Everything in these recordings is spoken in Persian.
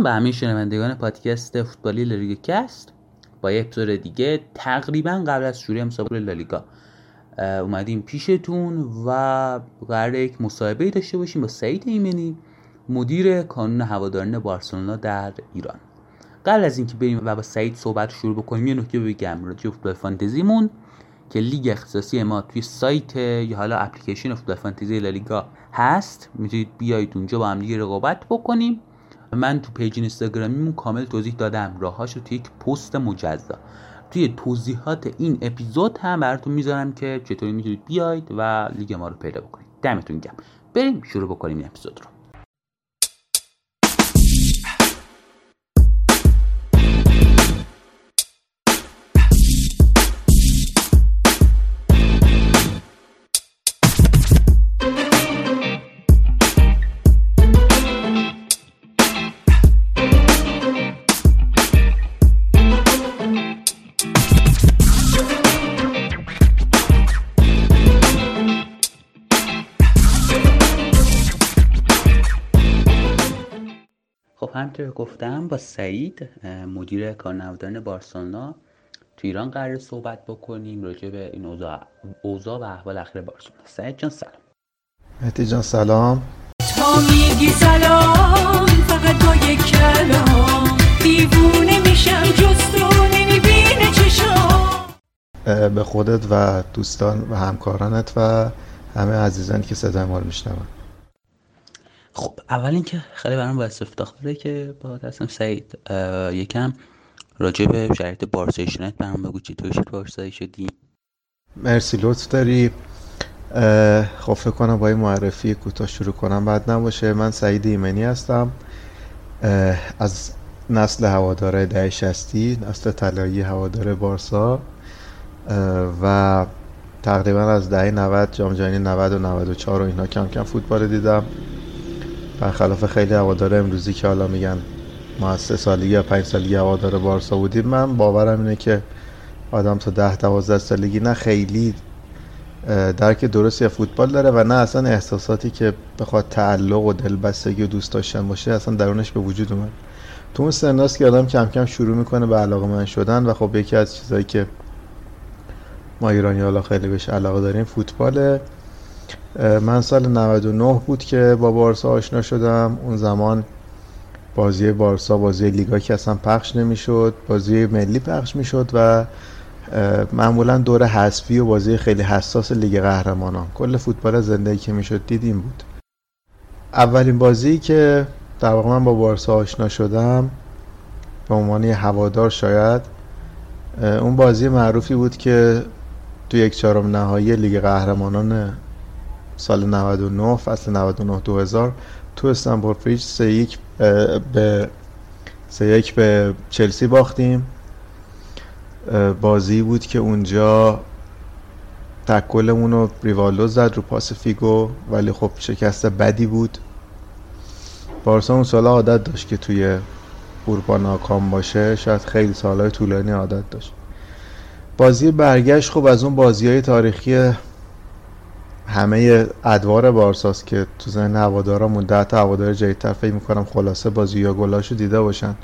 سلام به همه شنوندگان پادکست فوتبالی لالیگا کست. با یک اپیزود دیگه تقریبا قبل از شروع مسابقه لالیگا. اومدیم پیشتون و قرار یک مصاحبه داشته باشیم با سعید ایمنی مدیر کانون هواداران بارسلونا در ایران. قبل از اینکه بریم و با سعید صحبت شروع بکنیم یه نکته بگم راجع فوتبال فانتزیمون که لیگ اختصاصی ما توی سایت یا حالا اپلیکیشن فوتبال فانتزی لالیگا هست. می‌تونید بیایید اونجا با هم رقابت بکنیم. من تو پیج اینستاگرامیمون کامل توضیح دادم. راهاش رو توی یک پست مجزا. توی توضیحات این اپیزود هم براتون می‌ذارم که چطوری می‌تونید بیاید و لیگ ما رو پیدا بکنید. دمتون گرم. بریم شروع بکنیم این اپیزود رو. که گفتم با سعید مدیر کارنوادان بارسلونا تو ایران قرار صحبت بکنیم راجع به این اوضاع اوضاع و احوال اخیر بارسلونا. سعید جان سلام. مهدی جان سلام. تا میگی سلام فقط با یک کلام. دیوونه میشم جز تو نمی‌بینه چشام به خودت و دوستان و همکارانت و همه عزیزانی که صدای ما رو میشنون. خب اول اینکه خیلی برام باعث افتخاره که با دستم سعید یکم راجع به شرایط بارسایشنت برام بگو چطور شد بارسایی شدی. مرسی لطف داری. خب فکر کنم با این معرفی کوتاه شروع کنم. بعد نباشه من سعید ایمنی هستم. از نسل هواداره ده شستی نسل طلایی هوادار بارسا. و تقریبا از دهه 90 جام جهانی 90 و 94 و اینا کم کم فوتبال دیدم. برخلاف خیلی هوادار امروزی که حالا میگن ما از سه سالگی یا پنج سالگی هوادار بارسا بودیم من باورم اینه که آدم تا ده دوازده سالگی نه خیلی درک درستی فوتبال داره و نه اصلا احساساتی که بخواد تعلق و دلبستگی و دوست داشتن باشه اصلا درونش به وجود اومد. تو اون سناست که آدم کم کم شروع می‌کنه به علاقه من شدن و خب یکی از چیزهایی که ما ایرانی حالا خیلی بهش علاقه داریم فوتباله. من سال 99 بود که با بارسا آشنا شدم. اون زمان بازی بارسا بازی لیگا که اصلا پخش نمی‌شد. بازی ملی پخش می‌شد و معمولا دور حذفی و بازی خیلی حساس لیگ قهرمانان. کل فوتبال زندگی که می‌شد دید این بود. اولین بازی که در واقع من با بارسا آشنا شدم به عنوان هوادار شاید اون بازی معروفی بود که تو یک چهارم نهایی لیگ قهرمانان سال 99 فصل 99 2000 تو استمفورد بریج سه یک اه، به سه یک به چلسی باختیم. بازی بود که اونجا تک گلمون رو ریوالدو زد رو پاس فیگو ولی خب شکست بدی بود. بارسا اون سال عادت داشت که توی اروپا ناکام باشه شاید خیلی سالهای طولانی عادت داشت. بازی برگشت خب از اون بازی های تاریخی همه ادوار بارساست که تو ذهن هوادارامون حتی هوادار جدیدتر فکر می‌کنم خلاصه بازی یا گلاشو دیده باشن.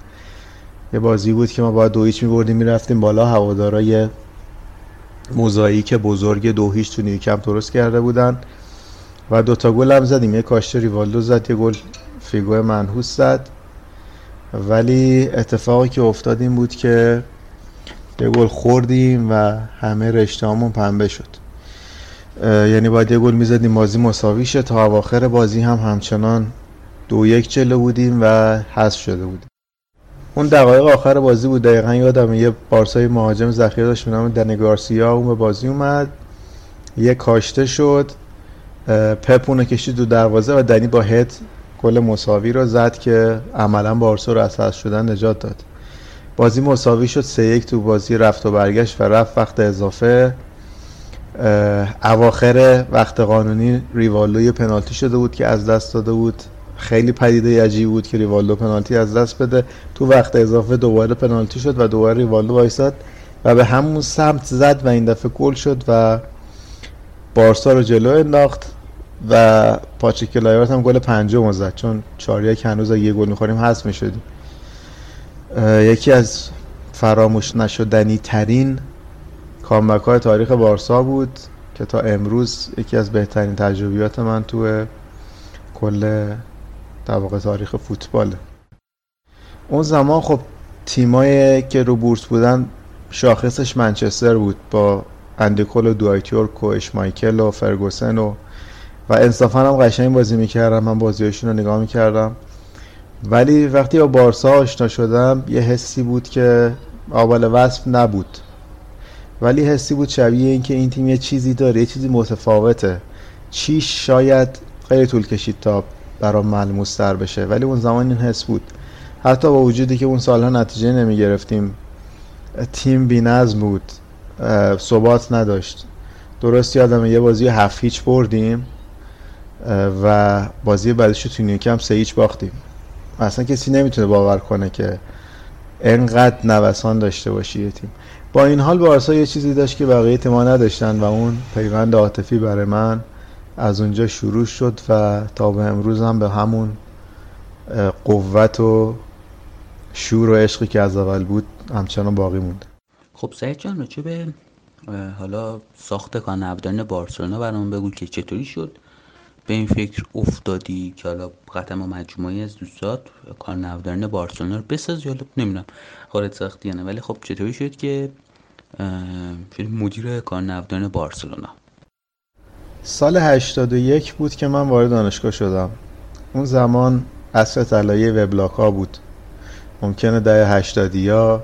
یه بازی بود که ما باید دو هیچ میبردیم می‌رفتیم بالا. هوادارای موزاییک بزرگ دو هیچ تو نیوکمپ درست کرده بودن و دوتا گل هم زدیم. یه کاشته ریوالدو زد یه گل فیگو منحوس زد. ولی اتفاقی که افتاد این بود که یه گل خوردیم و همه رشتهامون پنبه شد. یعنی باید یه گل می‌زدیم بازی مساوی شه تا اواخر بازی هم همچنان دو یک جلو بودیم و حذف شده بودیم. اون دقایق آخر بازی بود. دقیقا یادم یه بارسای مهاجم ذخیره داشت نام دنی گارسیا. اون به بازی اومد. یه کاشته شد. پپ اونو کشید دو دروازه و دنی با هد گل مساوی رو زد که عملا بارسا رو از شدن نجات داد. بازی مساوی شد. سه یک تو بازی رفت و برگشت و رفت. وقت اضافه اواخر وقت قانونی ریوالدو یه پنالتی شده بود که از دست داده بود. خیلی پدیده عجیبی بود که ریوالدو پنالتی از دست بده. تو وقت اضافه دوباره پنالتی شد و دوباره ریوالدو وایساد و به همون سمت زد و این دفعه گل شد و بارسا رو جلو انداخت و پاچیک هم گل پنجم زد. چون چهار یک هنوز یه گل می‌خوریم حذف می‌شدیم. یکی از فراموش نشدنی ترین کامبک های تاریخ بارسا بود که تا امروز یکی از بهترین تجربیات من تو کل واقع تاریخ فوتباله اون زمان خب تیمایی که رو بورس بودن شاخصش منچستر بود با اندیکول و دوایتیورک و اشمایکل و فرگوسن و و انصافا هم قشنگ بازی می‌کردم من بازیاشون رو نگاه می‌کردم. ولی وقتی با بارسا آشنا شدم یه حسی بود که قابل وصف نبود. ولی حسی بود شبیه اینکه این تیم یه چیزی داره یه چیزی متفاوته. چی شاید خیلی طول کشید تا برام ملموس تر بشه ولی اون زمان این حس بود. حتی با وجودی که اون سالها نتیجه نمی گرفتیم تیم بی نظم بود ثبات نداشت. درست یادمه یه بازی هفت هیچ بردیم و بازی بعدش تو نیوکمپ سه هیچ باختیم. اصلا کسی نمی‌تونه باور کنه که انقدر نوسان داشته باشی یه تیم. با این حال بارسا یه چیزی داشت که بقیه تیم‌ها نداشتن و اون پیوند عاطفی برای من از اونجا شروع شد و تا به امروز هم به همون قوت و شور و عشقی که از اول بود همچنان باقی مونده خب سعید جان راجع به حالا ساخت کارنردان بارسلونا برامون بگو که چطوری شد؟ به این فکر افتادی که حالا قطعا ما مجموعی از دوستات کارنردان بارسلونا رو بساز یا حالا نمی‌دونم. خارج ساختی یا نه ولی خب چطوری شد که اه، شدی مدیر کارنردان بارسلونا؟ سال 81 بود که من وارد دانشگاه شدم. اون زمان عصر طلایی وبلاگ ها بود. ممکنه دهه 80 یا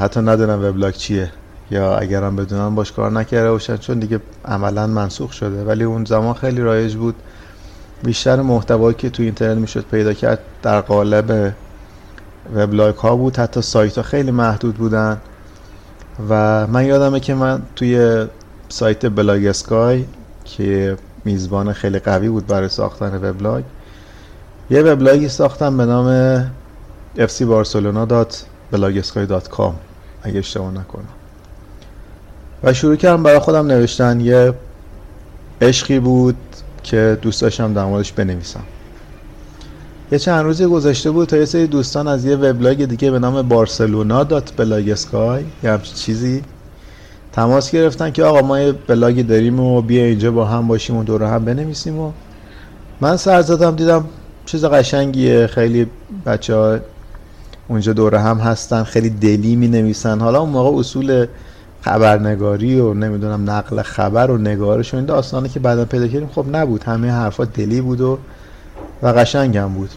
حتی ندونم وبلاگ چیه یا اگرم بدونم باش کار نکرده باشن چون دیگه عملا منسوخ شده. ولی اون زمان خیلی رایج بود. بیشتر محتوایی که تو اینترنت می‌شد پیدا کرد در قالب وبلاگ ها بود حتی سایت ها خیلی محدود بودن. و من یادمه که من توی سایت بلاگ اسکای که میزبان خیلی قوی بود برای ساختن وبلاگ یه وبلاگی ساختم به نام fcbarcelona.blogsky.com اگه اشتباه نکنم. و شروع کردم برای خودم نوشتن. یه عشقی بود که دوست داشتم در موردش بنویسم. یه چند روزی گذشته بود تا یه سری دوستان از یه وبلاگ دیگه به نام barcelona.blogsky یه همچین چیزی تماس گرفتن که آقا ما یه بلاگی داریم و بیا اینجا با هم باشیم و دور هم بنویسیم و من سر زدم دیدم چیز قشنگیه خیلی بچه ها اونجا دور هم هستن خیلی دلی می نویسن حالا اون موقع اصول خبرنگاری و نمی‌دونم نقل خبر و نگارش و این داستانه که بعدا پیدا کردیم خب نبود. همه حرفا دلی بود و و قشنگ هم بود.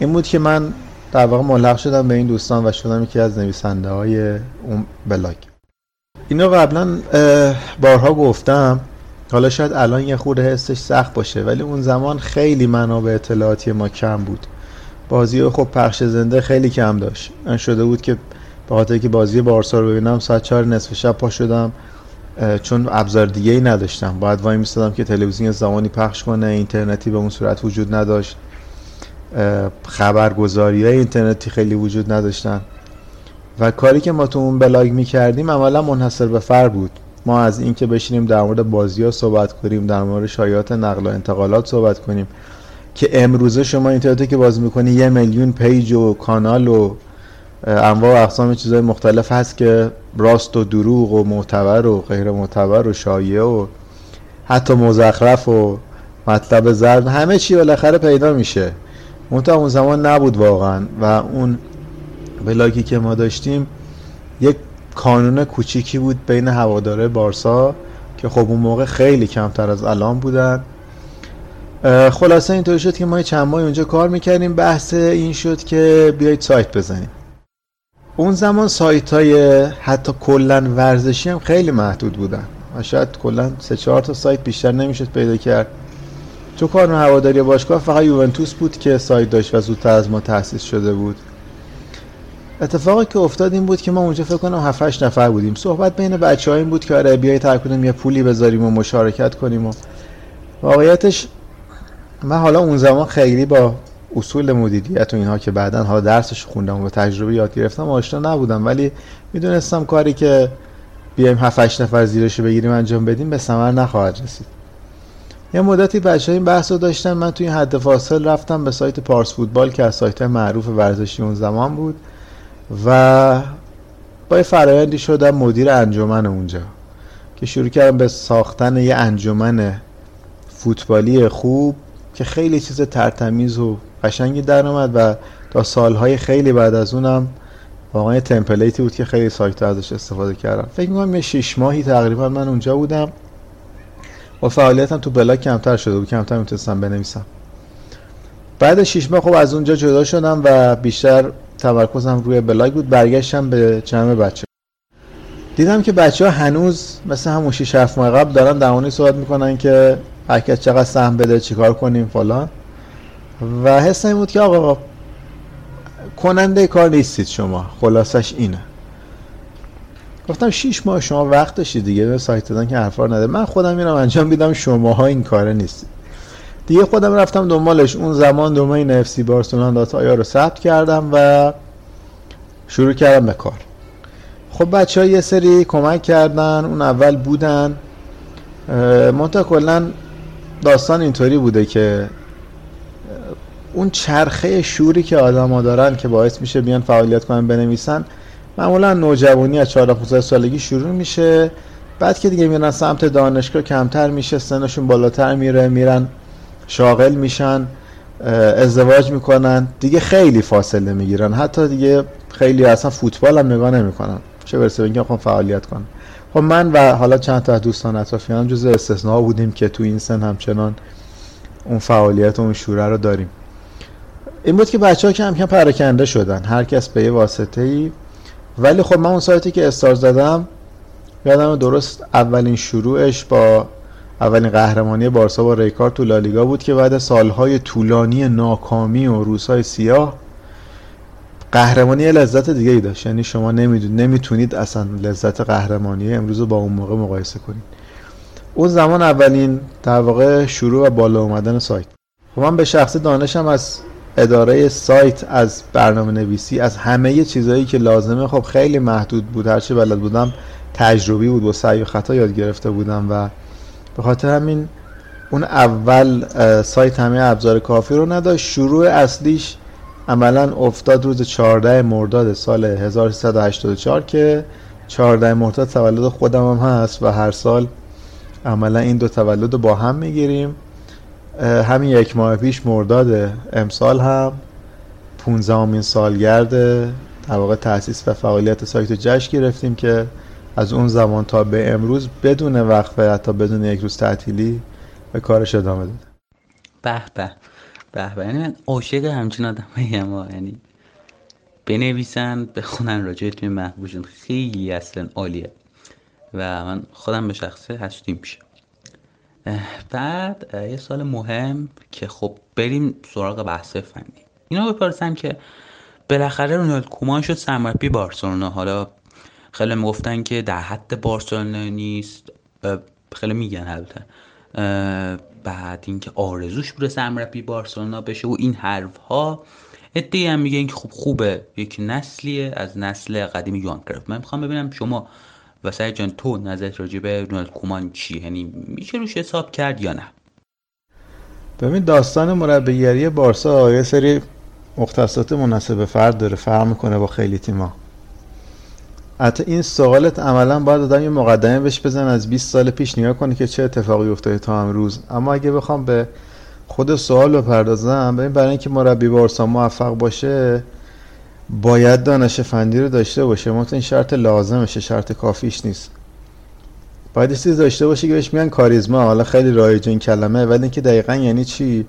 این بود که من در واقع ملحق شدم به این دوستان و شدم یکی از نویسنده های اون بلاگ. اینو قبلا بارها گفتم. حالا شاید الان یه خورده حسش سخت باشه ولی اون زمان خیلی منابع اطلاعاتی ما کم بود. بازی خب پخش زنده خیلی کم داشت. من شده بود که به خاطر که بازی بارسا رو ببینم ساعت چهار نصف شب پا شدم. چون ابزار دیگه ای نداشتم. باید وای میستادم که تلویزیون زمانی پخش کنه اینترنتی به اون صورت وجود نداشت. خبرگزاری های اینترنتی خیلی وجود نداشتن. و کاری که ما تو اون بلاگ می‌کردیم عملا منحصر به فرد بود. ما از اینکه بشینیم در مورد بازی ها صحبت کنیم در مورد شایعات نقل و انتقالات صحبت کنیم که امروزه شما اینترنتی که باز می‌کنی یه میلیون پیج و کانال و انواع و اقسام چیزهای مختلف هست که راست و دروغ و معتبر و غیر معتبر و شایعه و حتی مزخرف و مطلب زرد همه چی بالاخره پیدا میشه. منتها اون زمان نبود واقعا و اون بلاگی که ما داشتیم یک کانون کوچیکی بود بین هواداره بارسا که خب اون موقع خیلی کمتر از الان بودن. خلاصه اینطور شد که ما چند ماه اونجا کار می‌کردیم. بحث این شد که بیایید سایت بزنیم. اون زمان سایت های حتی کلا ورزشی هم خیلی محدود بودن. و شاید کلا سه چهار تا سایت بیشتر نمی‌شد پیدا کرد. تو کانون هواداری باشگاه فقط یوونتوس بود که سایت داشت و زودتر از ما تأسیس شده بود. اتفاقی که افتاد این بود که ما اونجا فکر کنم 7 8 نفر بودیم. صحبت بین بچه این بود که آره بیای ترک یه پولی بذاریم و مشارکت کنیم و واقعیتش من حالا اون زمان خیلی با اصول مدیریت و اینها که بعدا حالا درسش خوندم و به تجربه یاد گرفتم آشنا نبودم. ولی می‌دونستم کاری که بیایم 7 8 نفر زیرش بگیریم انجام بدیم به ثمر نخواهد رسید. یه مدتی بچه این بحث رو داشتن. من توی این حد فاصل رفتم به سایت پارس فوتبال که از سایت معروف ورزشی اون زمان بود و با یه فرایندی شدم مدیر انجمن اونجا که شروع کردم به ساختن یه انجمن فوتبالی خوب که خیلی چیز ترتمیز و قشنگی در اومد و تا سالهای خیلی بعد از اونم واقعا یه تمپلیتی بود که خیلی سایت ازش استفاده کردم. فکر می‌کنم یه شیش ماهی تقریبا من اونجا بودم. و فعالیتم تو بلاک کمتر شده بود کمتر می‌تونستم بنویسم. بعد شیش ماه خب از اونجا جدا شدم و بیشتر تمرکزم روی بلاگ بود برگشتم به جمع بچه. دیدم که بچه ها هنوز مثل همون 6 7 ماه قبل دارن درمانی صحبت می‌کنن که هر کس چقدر سهم بده چیکار کنیم فلان. و حس این بود که آقا کننده کار نیستید شما خلاصش اینه. گفتم 6 ماه شما وقت داشتید دیگه به سایت دادن که حرفا نده من خودم میرم انجام میدم شماها این کاره نیستید دیگه خودم رفتم دنبالش. اون زمان دومین اف سی بارسلونا رو ثبت کردم و شروع کردم به کار. خب بچه ها یه سری کمک کردن اون اول بودن. منتها کلا داستان اینطوری بوده که اون چرخه شوری که آدما دارن که باعث میشه بیان فعالیت کنن بنویسن معمولا نوجوانی از 14 15 سالگی شروع میشه. بعد که دیگه میرن سمت دانشگاه کمتر میشه سنشون بالاتر میره میرن شاغل میشن ازدواج می‌کنن. دیگه خیلی فاصله می‌گیرن. حتی دیگه خیلی اصلا فوتبال هم نگاه نمی‌کنن. چه برسه اینکه خب فعالیت کنن. خب من و حالا چند تا دوستان اطرافیان جز استثناء بودیم که تو این سن همچنان اون فعالیت و اون شوره رو داریم. این بود که بچه ها کم کم پراکنده شدن. هر کس به یه واسطه ای ولی خب من اون سایتی که استار زدم یادم درست اولین شروعش با اولین قهرمانی بارسا با ریکارد تو لالیگا بود که بعد سالهای طولانی ناکامی و روزهای سیاه قهرمانی لذت دیگه ای داشت. یعنی شما نمیدون نمی‌تونید اصلا لذت قهرمانی امروز رو با اون موقع مقایسه کنید. اون زمان اولین در واقع شروع و بالا اومدن سایت. خب من به شخص دانشم از اداره سایت از برنامه نویسی از همه چیزهایی که لازمه. خب خیلی محدود بود. هرچی بلد بودم تجربی بود. با سعی و خطا یاد گرفته بودم و به خاطر همین اون اول سایت همه ابزار کافی رو نداشت. شروع اصلیش عملا افتاد روز 14 مرداد سال 1384 که 14 مرداد تولد خودم هم هست و هر سال عملا این دو تولد رو با هم می‌گیریم. همین یک ماه پیش مرداد امسال هم 15 امین سالگرد در واقع تاسیس و فعالیت سایت جشن گرفتیم که از اون زمان تا به امروز بدون وقفه حتی بدون یک روز تعطیلی به کارش ادامه داده. به به به به. یعنی من عاشق همچین آدم یعنی بنویسن بخونن راجع توی محبوبشون خیلی اصلا عالیه. و من خودم به شخصه هستیم. میشه بعد یه سال مهم که خب بریم سراغ بحث فنی. اینا بپرسم که بالاخره رونالد کومان شد سرمربی بارسلونا. حالا خیلی می‌گفتن که در حد بارسلونا نیست. خیلی میگن البته. بعد اینکه آرزوش بوده سرمربی بارسلونا بشه و این حرف ها هم میگن که خب خوبه. یک نسلیه. از نسل قدیم یوان کرف. من می‌خوام ببینم شما و سعی جان تو نظرت راجع به رونالد کومان چی؟ یعنی میشه روش حساب کرد یا نه؟ ببین داستان مربیگری بارسا یه سری مختصات مناسب فرد داره فرق می‌کنه با خیلی تیما حتی این سوالت عملا باید آدم یه مقدمه بهش بزن از 20 سال پیش نگاه کنه که چه اتفاقی افتاده تا امروز. اما اگه بخوام به خود سوال بپردازم ببین برای اینکه مربی بارسا موفق باشه باید دانش فنی رو داشته باشه. مثلا این شرط لازمشه شرط کافیش نیست. باید چیزی داشته باشه که بهش میگن کاریزما. حالا خیلی رایج این کلمه ولی اینکه دقیقا یعنی چی؟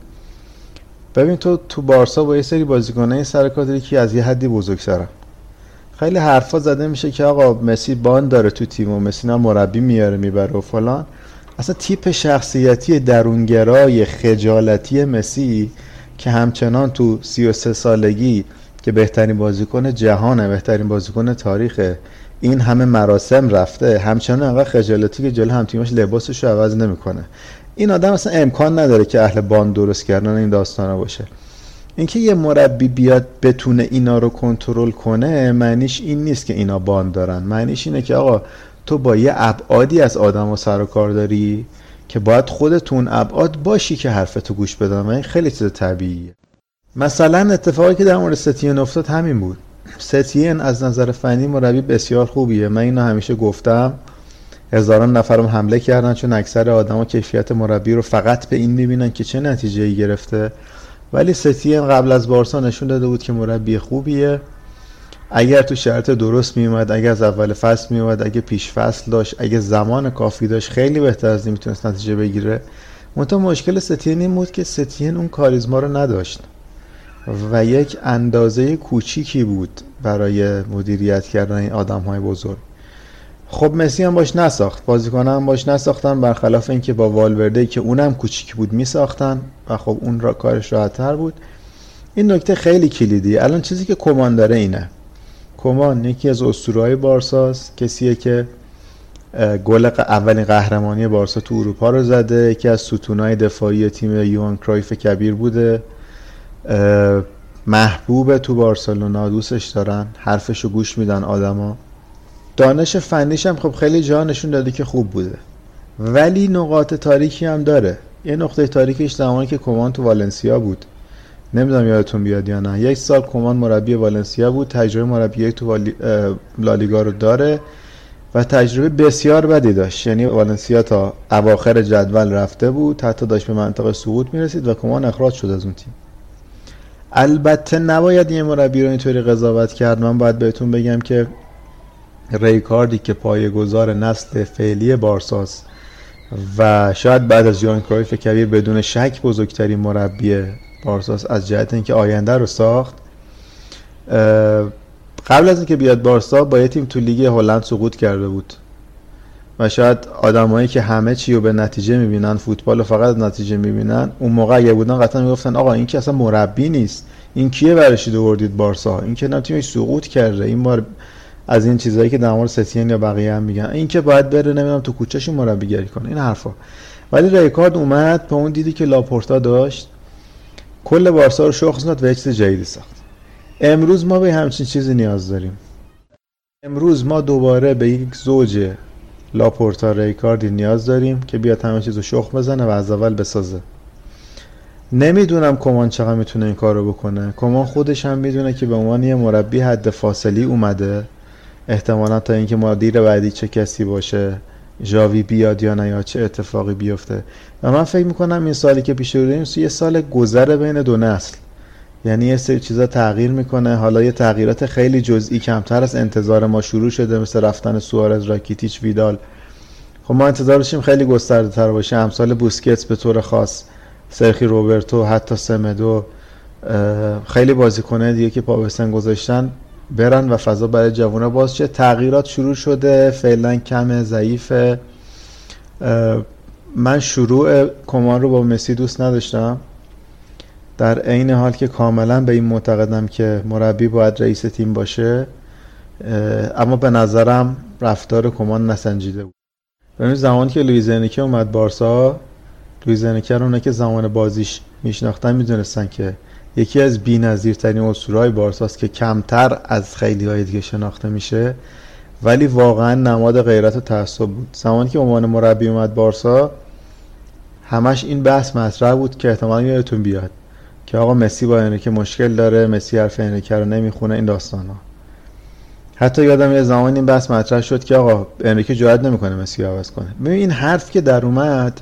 ببین تو تو بارسا با یه سری بازیکنای سر داری که از یه حدی بزرگترن. خیلی حرفا زده میشه که آقا مسی بان داره تو تیم و مسی نه مربی میاره می‌بره و فلان. اصلا تیپ شخصیتی درونگرای خجالتی مسی که همچنان تو 33 سالگی که بهترین بازیکن جهانه بهترین بازیکن تاریخ این همه مراسم رفته. همچنان انقدر خجالتی که جلو هم تیمش لباسش رو عوض نمی‌کنه. این آدم اصلا امکان نداره که اهل باند درست کردن این داستانا باشه. اینکه یه مربی بیاد بتونه اینا رو کنترل کنه معنیش این نیست که اینا باند دارن. معنیش اینه که آقا تو با یه ابعادی از آدم و سر و کار داری که باید خودتون ابعاد باشی که حرفتو گوش بدن و این خیلی چیز طبیعیه. مثلا اتفاقی که در مورد ستین افتاد همین بود. ستین از نظر فنی مربی بسیار خوبیه. من اینو همیشه گفتم. هزاران نفرم حمله کردن چون اکثر آدما کیفیت مربی رو فقط به این می‌بینن که چه نتیجه ای گرفته. ولی ستین قبل از بارسا نشون داده بود که مربی خوبیه. اگر تو شرط درست میومد اگر از اول فصل میومد اگه پیش فصل داشت اگه زمان کافی داشت خیلی بهتر از این می‌تونست نتیجه بگیره. منتها مشکل ستین این بود که ستین اون کاریزما رو نداشت. و یک اندازه کوچیکی بود برای مدیریت کردن این آدم های بزرگ. خب مسی هم باش نساخت. بازیکن هم باش نساختن برخلاف اینکه با والورده که اونم کوچیکی بود میساختن و خب اون را کارش راحتتر بود. این نکته خیلی کلیدی الان چیزی که کمان داره اینه. کمان یکی از اسطوره‌های بارساست کسیه که گل اولین قهرمانی بارسا تو اروپا رو زده. یکی از ستونهای دفاعی تیم یوان کرایف کبیر بوده. محبوب تو بارسلونا دوستش دارن حرفشو گوش میدن آدما. دانش فنیش هم خب خیلی جا نشون داده که خوب بوده. ولی نقاط تاریکی هم داره. یه نقطه تاریکش زمانی که کمان تو والنسیا بود. نمی‌دونم یادتون بیاد یا نه. یک سال کمان مربی والنسیا بود تجربه مربی تو والی... لالیگا رو داره و تجربه بسیار بدی داشت. یعنی والنسیا تا اواخر جدول رفته بود حتی داشت به منطقه سقوط می‌رسید و کمان اخراج شد از اون تیم. البته نباید یه مربی رو اینطوری قضاوت کرد. من باید بهتون بگم که ریکاردی که پایه‌گذار نسل فعلی بارساس و شاید بعد از یوان کرایف کبیر بدون شک بزرگترین مربی بارساس از جهت اینکه آینده رو ساخت. قبل از اینکه بیاد بارسا با یه تیم تو لیگ هلند سقوط کرده بود. و شاید آدمایی که همه چی رو به نتیجه می‌بینن فوتبال رو فقط نتیجه می‌بینن اون موقع اگه بودن قطعا می‌گفتن آقا این که اصلا مربی نیست. این کیه برشید آوردید بارسا؟ این که تیمش سقوط کرده. این بار از این چیزهایی که در مورد ستین یا بقیه هم میگن. این که باید بره نمی‌دونم تو کوچهش مربیگری کنه. این حرفا. ولی ریکارد اومد به اون دیدی که لاپورتا داشت. کل بارسا رو شخص داد و یه چیز جدیدی ساخت. امروز ما به همچین چیزی نیاز داریم. امروز ما دوباره به یک زوج لاپورتا ریکاردی نیاز داریم که بیاد همه چیز رو شخ بزنه و از اول بسازه. نمی‌دونم کمان چقدر می‌تونه این کار رو بکنه. کمان خودش هم می‌دونه که به عنوان یه مربی حد فاصلی اومده. احتمالا تا اینکه مدیر بعدی چه کسی باشه ژاوی بیاد یا نه یا چه اتفاقی بیفته. و من فکر می‌کنم این سالی که پیش رو یه سال گذره بین دو نسل. یعنی یه سری چیزا تغییر می‌کنه. حالا یه تغییرات خیلی جزئی کمتر از انتظار ما شروع شده مثل رفتن سوارز راکیتیچ ویدال. خب ما انتظار داشتیم خیلی گسترده تر باشه. امثال بوسکتس به طور خاص سرخی روبرتو حتی سمدو خیلی بازیکنه دیگه که پا به سن گذاشتن. برن و فضا برای جوونا باز چه تغییرات شروع شده. فعلا کم ضعیف من شروع کمان رو با مسی دوست نداشتم. در عین حال که کاملا به این معتقدم که مربی باید رئیس تیم باشه اما به نظرم رفتار کومان نسنجیده بود. ببینید زمانی که لویز انریکه اومد بارسا لویز انریکه رو که زمان بازیش میشناختن می‌دونستن که یکی از بی‌نظیرترین اسطوره‌های بارساست که کمتر از خیلی های دیگه شناخته میشه ولی واقعا نماد غیرت و تعصب بود. زمانی که عنوان مربی اومد بارسا همش این بحث مطرح بود که احتمالا یادتون بیاد. که آقا مسی با انریکه مشکل داره مسی حرف انریکه رو نمی‌خونه این داستان ها حتی یادم یه زمان این بحث مطرح شد که آقا انریکه جرئت نمی‌کنه مسی رو عوض کنه. ببین این حرف که در اومد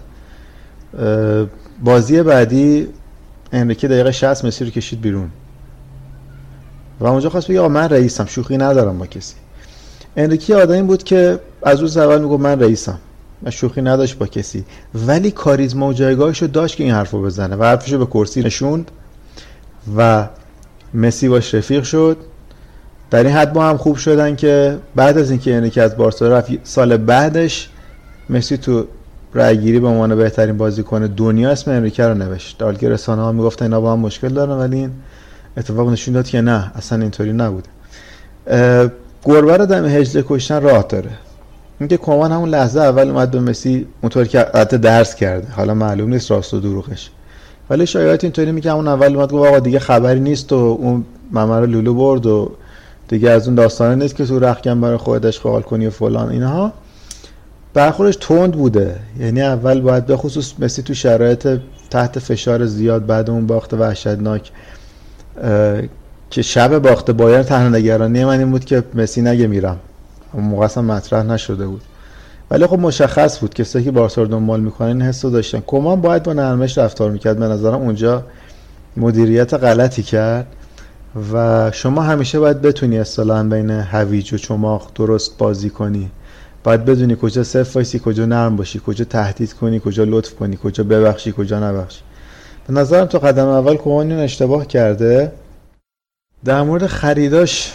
بازی بعدی انریکه دقیقه 60 مسی رو کشید بیرون. و اونجا خواست بگه آقا من رئیسم شوخی ندارم با کسی. انریکه آدمی بود که از روز اول می‌گفت من رئیسم. و شوخی نداشت با کسی. ولی کاریزما و جایگاهش رو داشت که این حرفو بزنه و حرفش رو به کرسی نشوند و مسی باش رفیق شد. در این حد با هم خوب شدن که بعد از اینکه انریکه از بارسا رفت سال بعدش مسی تو رأیگیری به عنوان بهترین بازیکن دنیا اسم انریکه رو نوشت. در که رسانه ها می‌گفتن اینا با هم مشکل دارن ولی این اتفاق نشون داد که نه اصلا اینطوری نبوده. گربه رو دم هجله کشتن راه داره. اینکه کمان همون لحظه اول اومد به مسی اونطور که حتی درس کرده حالا معلوم نیست راست و دروغش. ولی شایعات اینطوری میگه همون اول اومد گفت آقا دیگه خبری نیست و اون ممر لولو برد و دیگه از اون داستانه نیست که تو رخکن برای خودت اشغال کنی و فلان اینها. برخورش تند بوده. یعنی اول باید به خصوص مسی تو شرایط تحت فشار زیاد بعد اون باخت وحشتناک که شب باخت بایرن تنها نگرانی من این بود که مسی نگه میرم. اون موقع اصلا مطرح نشده بود. ولی خب مشخص بود. کسایی که بارسا رو دنبال می‌کنن این حسو داشتن. کمان باید با نرمش رفتار می‌کرد. به نظرم اونجا مدیریت غلطی کرد. و شما همیشه باید بتونی اصطلاحا بین هویج و چماق درست بازی کنی. باید بدونی کجا صفر وایسی کجا نرم باشی کجا تهدید کنی کجا لطف کنی کجا ببخشی کجا نبخشی. به نظرم تو قدم اول کومان اشتباه کرده. در مورد خریداش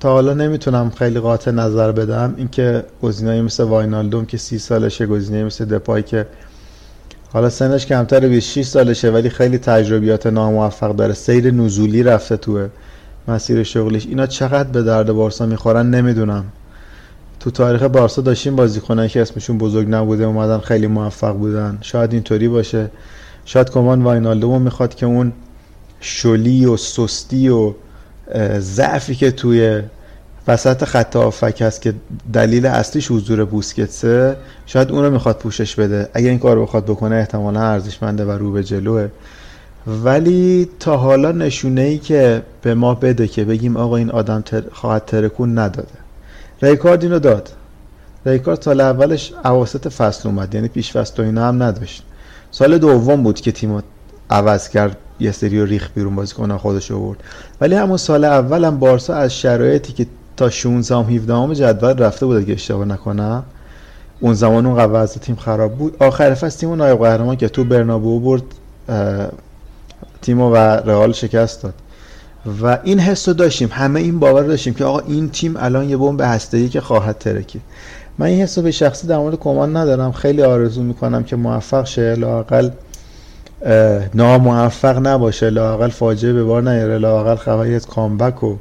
تا حالا نمی‌تونم خیلی قاطع نظر بدم. اینکه گزینه‌ای مثل واینالدوم که سی سالشه گزینه مثل دپای که حالا سنش کمتر 26 سالشه ولی خیلی تجربیات ناموفق داره. سیر نزولی رفته توه مسیر شغلیش. اینا چقدر به درد بارسا می‌خورن نمی‌دونم. تو تاریخ بارسا داشتیم بازیکنایی که اسمشون بزرگ نبوده اومدن خیلی موفق بودن. شاید اینطوری باشه. شاید کمان واینالدومو می‌خواد که اون شلی و سستی و ضعفی که توی وسط خط آفک هست که دلیل اصلیش حضور بوسکتسه شاید اون رو می‌خواد پوشش بده. اگر این کار رو بخواد بکنه احتمالا ارزشمنده و رو به جلوه. ولی تا حالا نشونه ای که به ما بده که بگیم آقا این آدم تر... خواهد ترکون نداده. ریکارد اینو داد. ریکارد سال اولش اواسط فصل اومد یعنی پیش فصل و اینا هم نداشت. سال دوم بود که تیم عوض کرد. یه سری ریخ بیرون بازیکن خودش آورد ولی همون سال اول هم بارسا از شرایطی که تا 16 هم 17 هم جدول رفته بود اگه اشتباه نکنم. اون زمان اون وضع تیم خراب بود. آخر فصل تیم نایب قهرمان که تو برنابو برد تیمو و رئال شکست داد. و این حس رو داشتیم. همه این باور داشتیم که آقا این تیم الان یه بمب هسته‌ای که خواهد ترکید من این حس رو به شخصی در مورد کمان ندارم. خیلی آرزو می‌کنم که موفق شه لاقل ناموفق نباشه. لاقل فاجعه به بار نیاره. لاقل خبری کامبک و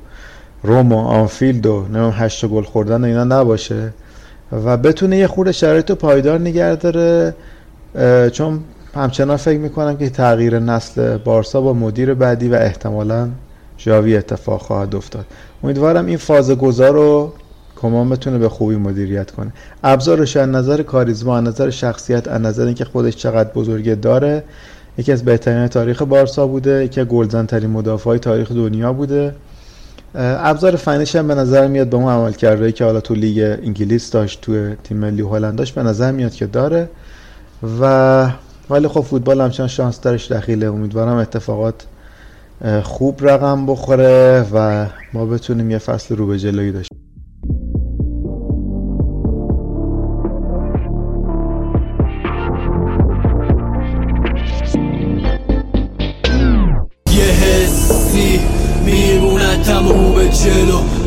روم و آنفیلد و نمیم هشت گل خوردن و اینا نباشه. و بتونه یه خورده شرایط پایدار نگه داره. چون همچنان فکر می‌کنم که تغییر نسل بارسا با مدیر بعدی و احتمالا جاوی اتفاق خواهد افتاد. امیدوارم این فاز گذار رو کمان بتونه به خوبی مدیریت کنه. ابزارش از نظر کاریزما از نظر شخصیت از نظر اینکه خودش چقدر بزرگه داره. یکی از بهترین تاریخ بارسا بوده یکی از گلزن ترین مدافع تاریخ دنیا بوده. ابزار فنیش هم به نظر میاد به اون عمل کرده. که حالا تو لیگ انگلیس داشت تو تیم ملی هلند داشت به نظر میاد که داره. و ولی خب فوتبال همچنان شانس درش دخیله. امیدوارم اتفاقات خوب رقم بخوره و ما بتونیم یه فصل رو به جلوی داشته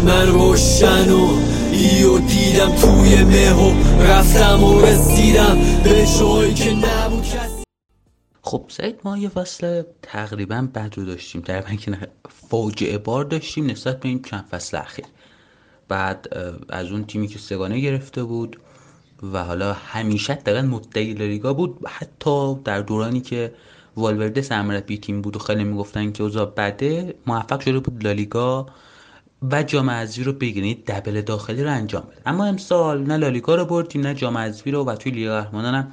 من روشن و ایو دیدم توی مه و رفتم و رسیدم به جایی که نبود کسی. خب سعید ما یه فصل تقریبا بد رو داشتیم. تقریبا که فاجعه بار داشتیم نسبت به این چند فصل اخیر. بعد از اون تیمی که سگانه گرفته بود و حالا همیشه دقیقا مدعی لالیگا بود. حتی در دورانی که والورده سرمربی تیم بود و خیلی می‌گفتن که اوضاع بده موفق شده بود لالیگا و جام حذفی رو بگیرید دبل داخلی رو انجام بده اما امسال نه لالیگا رو بردیم نه جام حذفی رو و توی لیگ قهرمانان هم.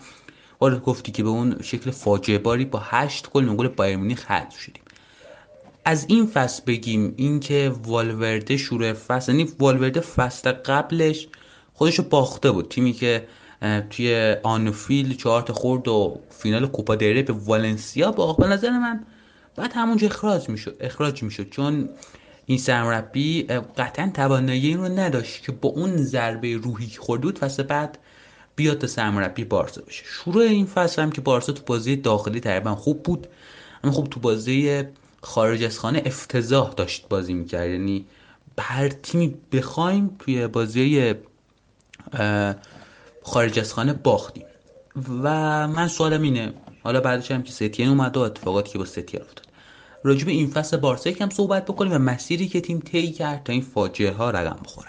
وارد گفتی که به اون شکل فاجعه باری با هشت گل گل بایر مونیخ شدیم. از این فصل بگیم اینکه والورده شروع فصل یعنی والورده فصل قبلش خودشو باخته بود. تیمی که توی آنفیل چهار خورد و فینال کوپا دره به والنسیا باخت. به نظر من بعد همونجا اخراج می‌شد اخراج می‌شد. چون این سرمربی قطعا توانایی این رو نداشت که با اون ضربه روحی که خورده بود فصل بعد بیاد تا سرمربی بارسا بشه. شروع این فصل هم که بارسا تو بازی داخلی تقریبا خوب بود اما خوب تو بازی خارج از خانه افتضاح داشت بازی می‌کرد. یعنی هر تیمی بخوایم توی بازی خارج از خانه باختیم. و من سوالم اینه حالا بعدش هم که ستین اومد و اتفاقاتی که با ستین افتاد. راجع به این فصل بارسا یکم صحبت بکنیم و مسیری که تیم طی کرد تا این فاجعه ها رقم بخوره.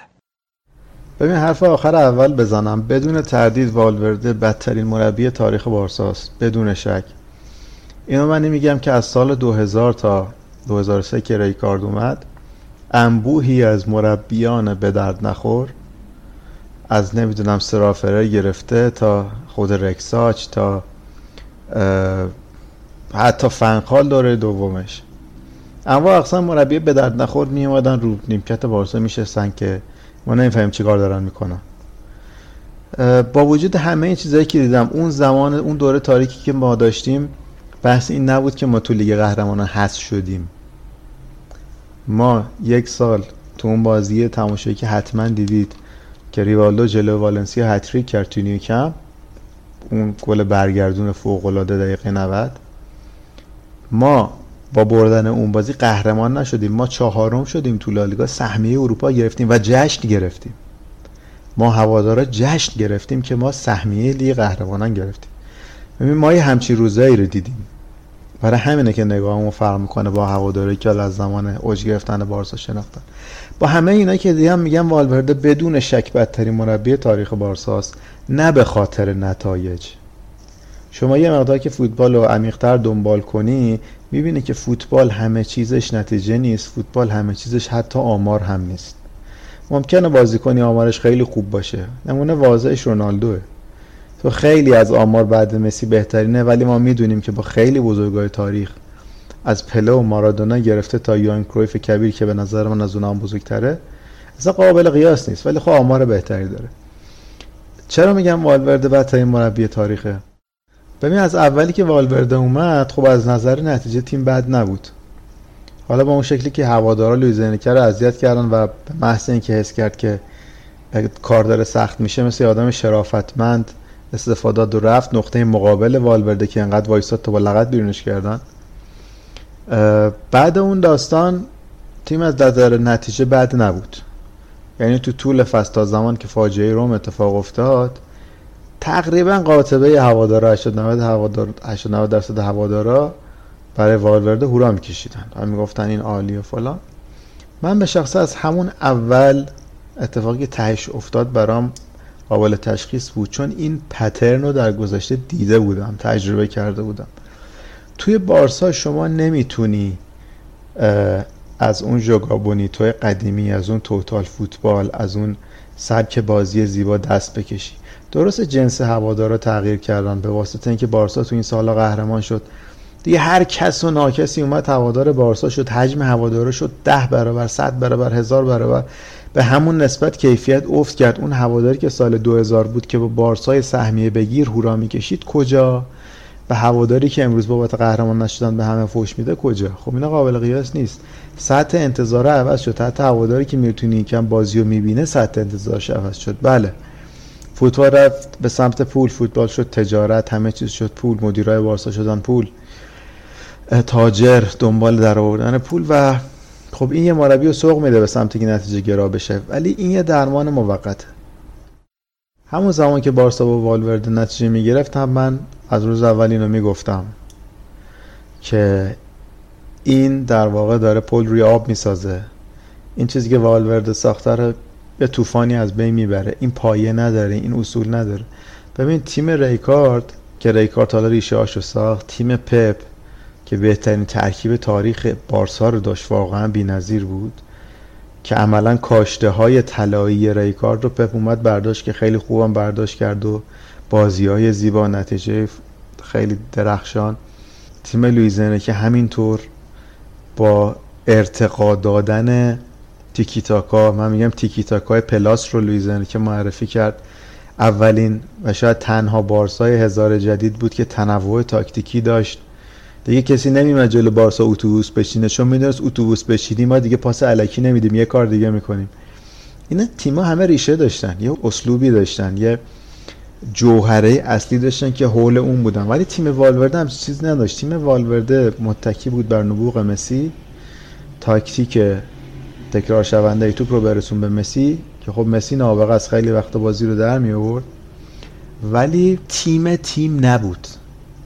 ببین حرف آخر اول بزنم. بدون تردید والورده بدترین مربی تاریخ بارساست بدون شک. اینو من نمیگم که از سال 2000 تا 2003 که ریکارد اومد انبوهی از مربیان به درد نخور. از نمی‌دونم سرافره گرفته تا خود رکساچ تا حتی فنخال داره دومش. اما اقسام مربی به درد نخور می اومدن رو نیمکت بارسا میشستن که ما نمی‌فهمیم چیکار دارن می‌کنن. با وجود همه این چیزایی که دیدم اون زمان اون دوره تاریکی که ما داشتیم بحث این نبود که ما تو لیگ قهرمانان حذف شدیم. ما یک سال تو اون بازی تماشایی که حتما دیدید که ریوالدو جلو والنسیا هتریک کرد تو نیوکم اون گل برگردون فوق العاده دقیقه 90 ما با بردن اون بازی قهرمان نشدیم. ما چهارم شدیم تو لالیگا. سهمیه اروپا گرفتیم و جشن گرفتیم. ما هوادارا جشن گرفتیم که ما سهمیه لیگ قهرمانان گرفتیم. ببین ما یه همچی روزایی رو دیدیم. برای همینه که نگاهمون فرق می‌کنه با هواداری که از زمان اوج گرفتن بارسا شناختن. با همه اینا که دیدم میگم والورده بدون شک بدترین مربی تاریخ بارساست. نه به خاطر نتایج. شما یه مقدار که فوتبال رو عمیقتر دنبال کنی می‌بینی که فوتبال همه چیزش نتیجه نیست فوتبال همه چیزش حتی آمار هم نیست. ممکنه بازیکنی آمارش خیلی خوب باشه نمونه واضحش رونالدوه. تو خیلی از آمار بعد مسی بهترینه ولی ما می‌دونیم که با خیلی بزرگای تاریخ از پله و مارادونا گرفته تا یوان کرویف کبیر که به نظر من از اونها بزرگتره اصلا قابل قیاس نیست ولی خب آمار بهتری داره. چرا میگم والورده بدترین مربی تاریخه؟ ببین از اولی که والورده اومد خب از نظر نتیجه تیم بد نبود. حالا با اون شکلی که هوادارا لوئیز انریکه رو اذیت کردن و به محض اینکه حس کرد که کار داره سخت میشه مثل آدم شرافتمند استفاده و رفت نقطه مقابل والورده که انقدر وایساد تا با لغت بیرونش کردن. بعد اون داستان تیم از نظر نتیجه بد نبود. یعنی تو طول فصل تا زمان که فاجعه روم اتفاق افتاد تقریبا قاطبه هوادارا 80 90 هوادار 80 90 درصد هوادارا برای والورده هورا میکشیدن. و می‌گفتن این عالی و فلان. من به شخص از همون اول اتفاقی تهش افتاد برام قابل تشخیص بود چون این پترن رو در گذشته دیده بودم تجربه کرده بودم. توی بارسا شما نمی‌تونی از اون جوگا توی قدیمی از اون توتال فوتبال از اون سبک بازی زیبا دست بکشی. درست جنس هوادارا تغییر کردن به واسطه اینکه بارسا تو این سالا قهرمان شد. دیگه هر کس و ناکسی اومد هوادار بارسا شد حجم هوادارا شد ده برابر صد برابر هزار برابر. به همون نسبت کیفیت افت کرد. اون هواداری که سال 2000 بود که با بارسای سهمیه بگیر هورا می‌کشید کجا؟ به هواداری که امروز بابت قهرمان نشدن به همه فوش میده کجا؟ خب اینا قابل قیاس نیست. سطح انتظار عوض شد. حتی هواداری که می‌تونی کم بازی می‌بینه سطح انتظارش عوض شد. بله. فوتبال رفت به سمت پول فوتبال شد تجارت همه چیز شد پول مدیرای بارسا شدن پول. تاجر دنبال در آوردن پول و خب این یه مربی رو سوق میده به سمت که نتیجه گرا بشه. ولی این یه درمان موقته. همون زمان که بارسا با والورده نتیجه می‌گرفت هم من از روز اول اینو می‌گفتم که این در واقع داره پل روی آب می‌سازه. این چیزی که والورده ساخته به طوفانی از بین می‌بره. این پایه نداره این اصول نداره. ببین تیم ریکارد که ریکارد حالا ریشه هاشو ساخت تیم پپ که بهترین ترکیب تاریخ بارسا رو داشت واقعا بی‌نظیر بود که عملا کاشته های طلایی ریکارد رو پپ اومد برداشت که خیلی خوبم برداشت کرد و بازی های زیبا نتیجه خیلی درخشان. تیم لویزنه که همینطور با ارتقا دادن تیکی تاکا من میگم تیکی تاکای پلاس رو لویزنه که معرفی کرد. اولین و شاید تنها بارسای هزار جدید بود که تنوع تاکتیکی داشت. دیگه کسی نمیمد جلو بارسا اتوبوس بشینه. چون می‌دونست اتوبوس بشینیم ما دیگه پاس علکی نمیدیم. یه کار دیگه می‌کنیم. اینا تیما همه ریشه داشتن. یه اسلوبی داشتن. یه جوهره اصلی داشتن که حول اون بودن. ولی تیم والورده هم چیز نداشت. تیم والورده متکی بود بر نبوغ مسی. تاکتیک تکرار شونده ای توپ رو برسون به مسی که خب مسی نابغه از خیلی وقت بازی رو در می آورد. ولی تیم تیم نبود.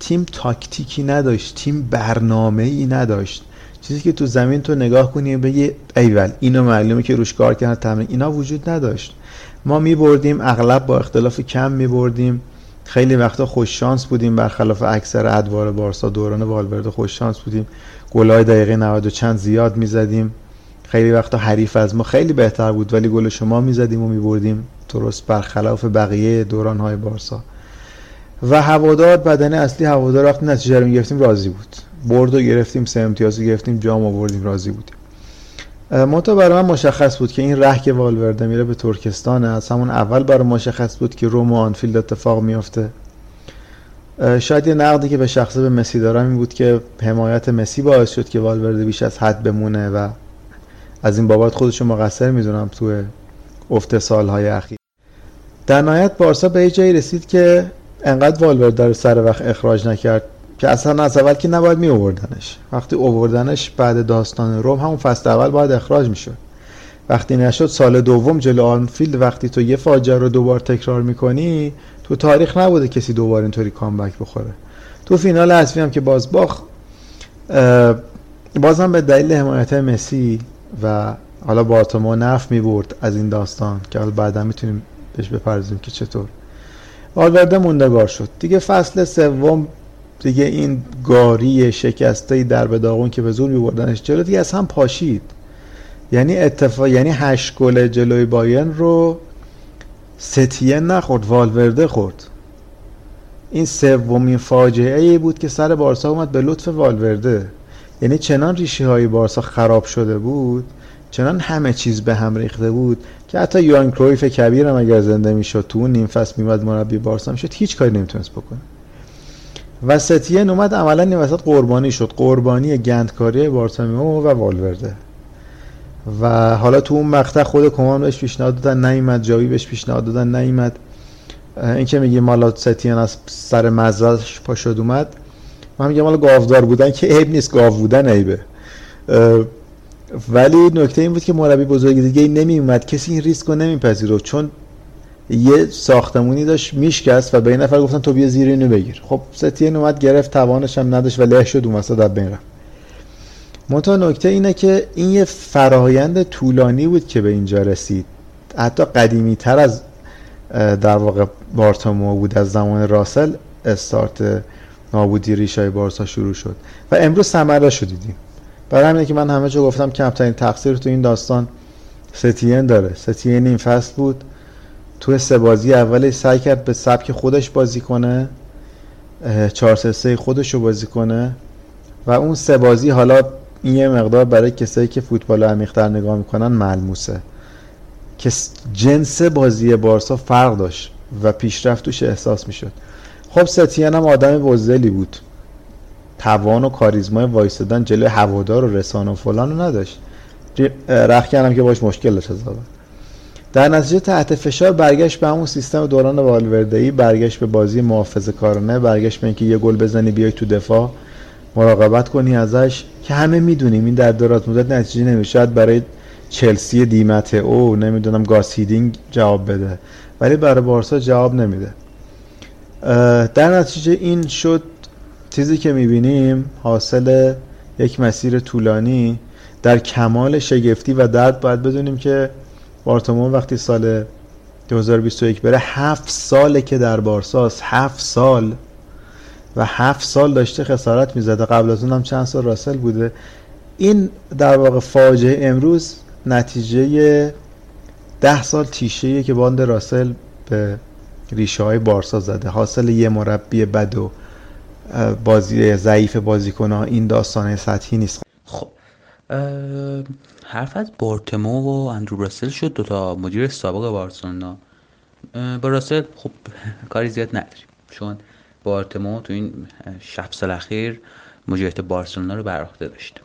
تیم تاکتیکی نداشت تیم برنامه ای نداشت. چیزی که تو زمین تو نگاه کنی بگی ایول اینو معلومه که روش کار کردن تمرین اینا وجود نداشت. ما می بردیم اغلب با اختلاف کم می بردیم. خیلی وقتا خوش شانس بودیم برخلاف اکثر ادوار بارسا دوران والورده خوش شانس بودیم. گلای دقیقه 90 و چند زیاد می‌زدیم خیلی وقتا حریف از ما خیلی بهتر بود ولی گل شما می‌زدیم و میبردیم درست برخلاف بقیه دوران های بارسا. و هوادار بدن اصلی هوادار وقتی نتیجه رو می‌گرفتیم راضی بود. برد گرفتیم سه امتیاز گرفتیم جام آوردیم راضی بودیم. منتها برای من مشخص بود که این ره که والورده میره به ترکستان از همون اول برای مشخص بود که روم و آنفیلد اتفاق میافته. شاید یه نقدی که به شخصه به مسی دارم این بود که حمایت مسی باعث شد که والورده بیش از حد بمونه و از این بابت خودشو مقصر می‌دونم تو افت سالهای اخیر. در نهایت بارسا به جایی رسید که انقدر والورده رو سر وقت اخراج نکرد که اصلا از اول که نباید می آوردنش وقتی آوردنش بعد داستان روم همون فصل اول باید اخراج می‌شد. وقتی نشد سال دوم جلو آنفیلد وقتی تو یه فاجعه رو دوبار تکرار می‌کنی تو تاریخ نبوده کسی دوبار اینطوری کامبک بخوره. تو فینال حذفی هم که باز باخ بازم به دلیل حمایت مسی و حالا بارتومو نف می برد از این داستان که حالا بعدا می‌تونیم بهش بپردازیم که چطور. والورده موندگار شد. دیگه فصل سوم دیگه این گاری شکسته در به داغون که به زور میبردنش جلو دیگه از هم پاشید. یعنی اتفاق یعنی هشت گل جلوی باین رو ستیه نخورد والورده خورد. این سومین فاجعه ای بود که سر بارسا اومد به لطف والورده. یعنی چنان ریشه های بارسا خراب شده بود چنان همه چیز به هم ریخته بود که حتی یوان کرویف کبیر هم اگر زنده می‌شد تو نیم فصل میمد مربی بارسا می‌شد هیچ کاری نمی‌تونست بکنه. و ستین اومد عملا این وسط قربانی شد. قربانی گندکاری بارسامیو و والورده. و حالا تو اون مقطع خود کمان بهش پیشنهاد دادن نیومد جاوی بهش پیشنهاد دادن نیومد این که میگه مالا ستین از سر مزرش پا شد اومد. من میگم مالا گاودار بودن که عیب نیست گاو بودن عیبه. ولی نکته این بود که مربی بزرگ دیگه نمی اومد کسی این ریسک رو نمیپذیرفت. چون یه ساختمونی داشت میشکست و به این نفر گفتن تو بیا زیر اینو بگیر. خب ستین اومد گرفت توانش هم نداشت و له شد اون وسط بین رفت منتها نکته اینه که این یه فرایند طولانی بود که به اینجا رسید. حتی قدیمی تر از در واقع بارتامو بود از زمان راسل استارت نابودی ریشای بارسا شروع شد. و امروز ثمره شو دیدیم. برای همینه که من همه جا گفتم کمترین تقصیر تو این داستان ستین داره. ستین این فصل بود. تو سه بازی اولش سعی کرد به سبک خودش بازی کنه. چهار سه سه خودش رو بازی کنه. و اون سه بازی حالا این یه مقدار برای کسایی که فوتبال عمیق‌تر نگاه می‌کنن ملموسه. که جنس بازی بارسا فرق داشت و پیشرفت توش احساس می‌شد. خب ستین هم آدم بزدلی بود. توان و کاریزمای وایستادن جلوی هوادار و رسانه و فلان رو نداشت. رخ کردم که باش مشکل داشت در نتیجه تحت فشار برگشت به همون سیستم دوران والوردهی برگشت به بازی محافظه کارانه برگشت به اینکه یه گل بزنی بیای تو دفاع. مراقبت کنی ازش که همه می‌دونیم این در دراز مدت نتیجه نمیشه. برای چلسی دیمت او نمی‌دونم گاس هیدینگ جواب بده. ولی برای بارسا جواب نمیده. در نتیجه این شد چیزی که می‌بینیم حاصل یک مسیر طولانی در کمال شگفتی و درد. باید بدونیم که بارتومون وقتی سال 2021 بره هفت ساله که در بارساست هفت سال و هفت سال داشته خسارت می‌زده. قبل از اونم چند سال راسل بوده. این در واقع فاجعه امروز نتیجه ده سال تیشه که باند راسل به ریشه های بارسا زده. حاصل یه مربی بد و بازی ضعیف بازیکن ها این داستانه سطحی نیست. خب حرف از بارتمو و اندرو راسل شد دوتا مدیر سابق بارسلونا. با راسل خب کاری زیاد نداریم. چون بارتمو تو این شب سال اخیر مدیریت بارسلونا رو بر عهده داشته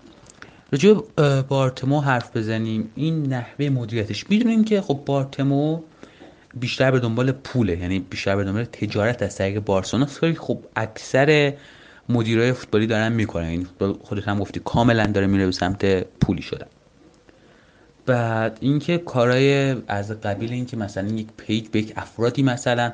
راجع بارتمو حرف بزنیم. این نحوه مدیریتش. می‌دونیم که خب بارتمو بیشتر به دنبال پوله یعنی بیشتر به دنبال تجارت از طریق بارسلونا که خب اکثر مدیرای فوتبالی دارن می‌کنن. این یعنی خودت هم گفتی کاملا داره میره به سمت پولی شدن. بعد اینکه کارهای از قبیل اینکه مثلا یک پیج به یک افرادی مثلا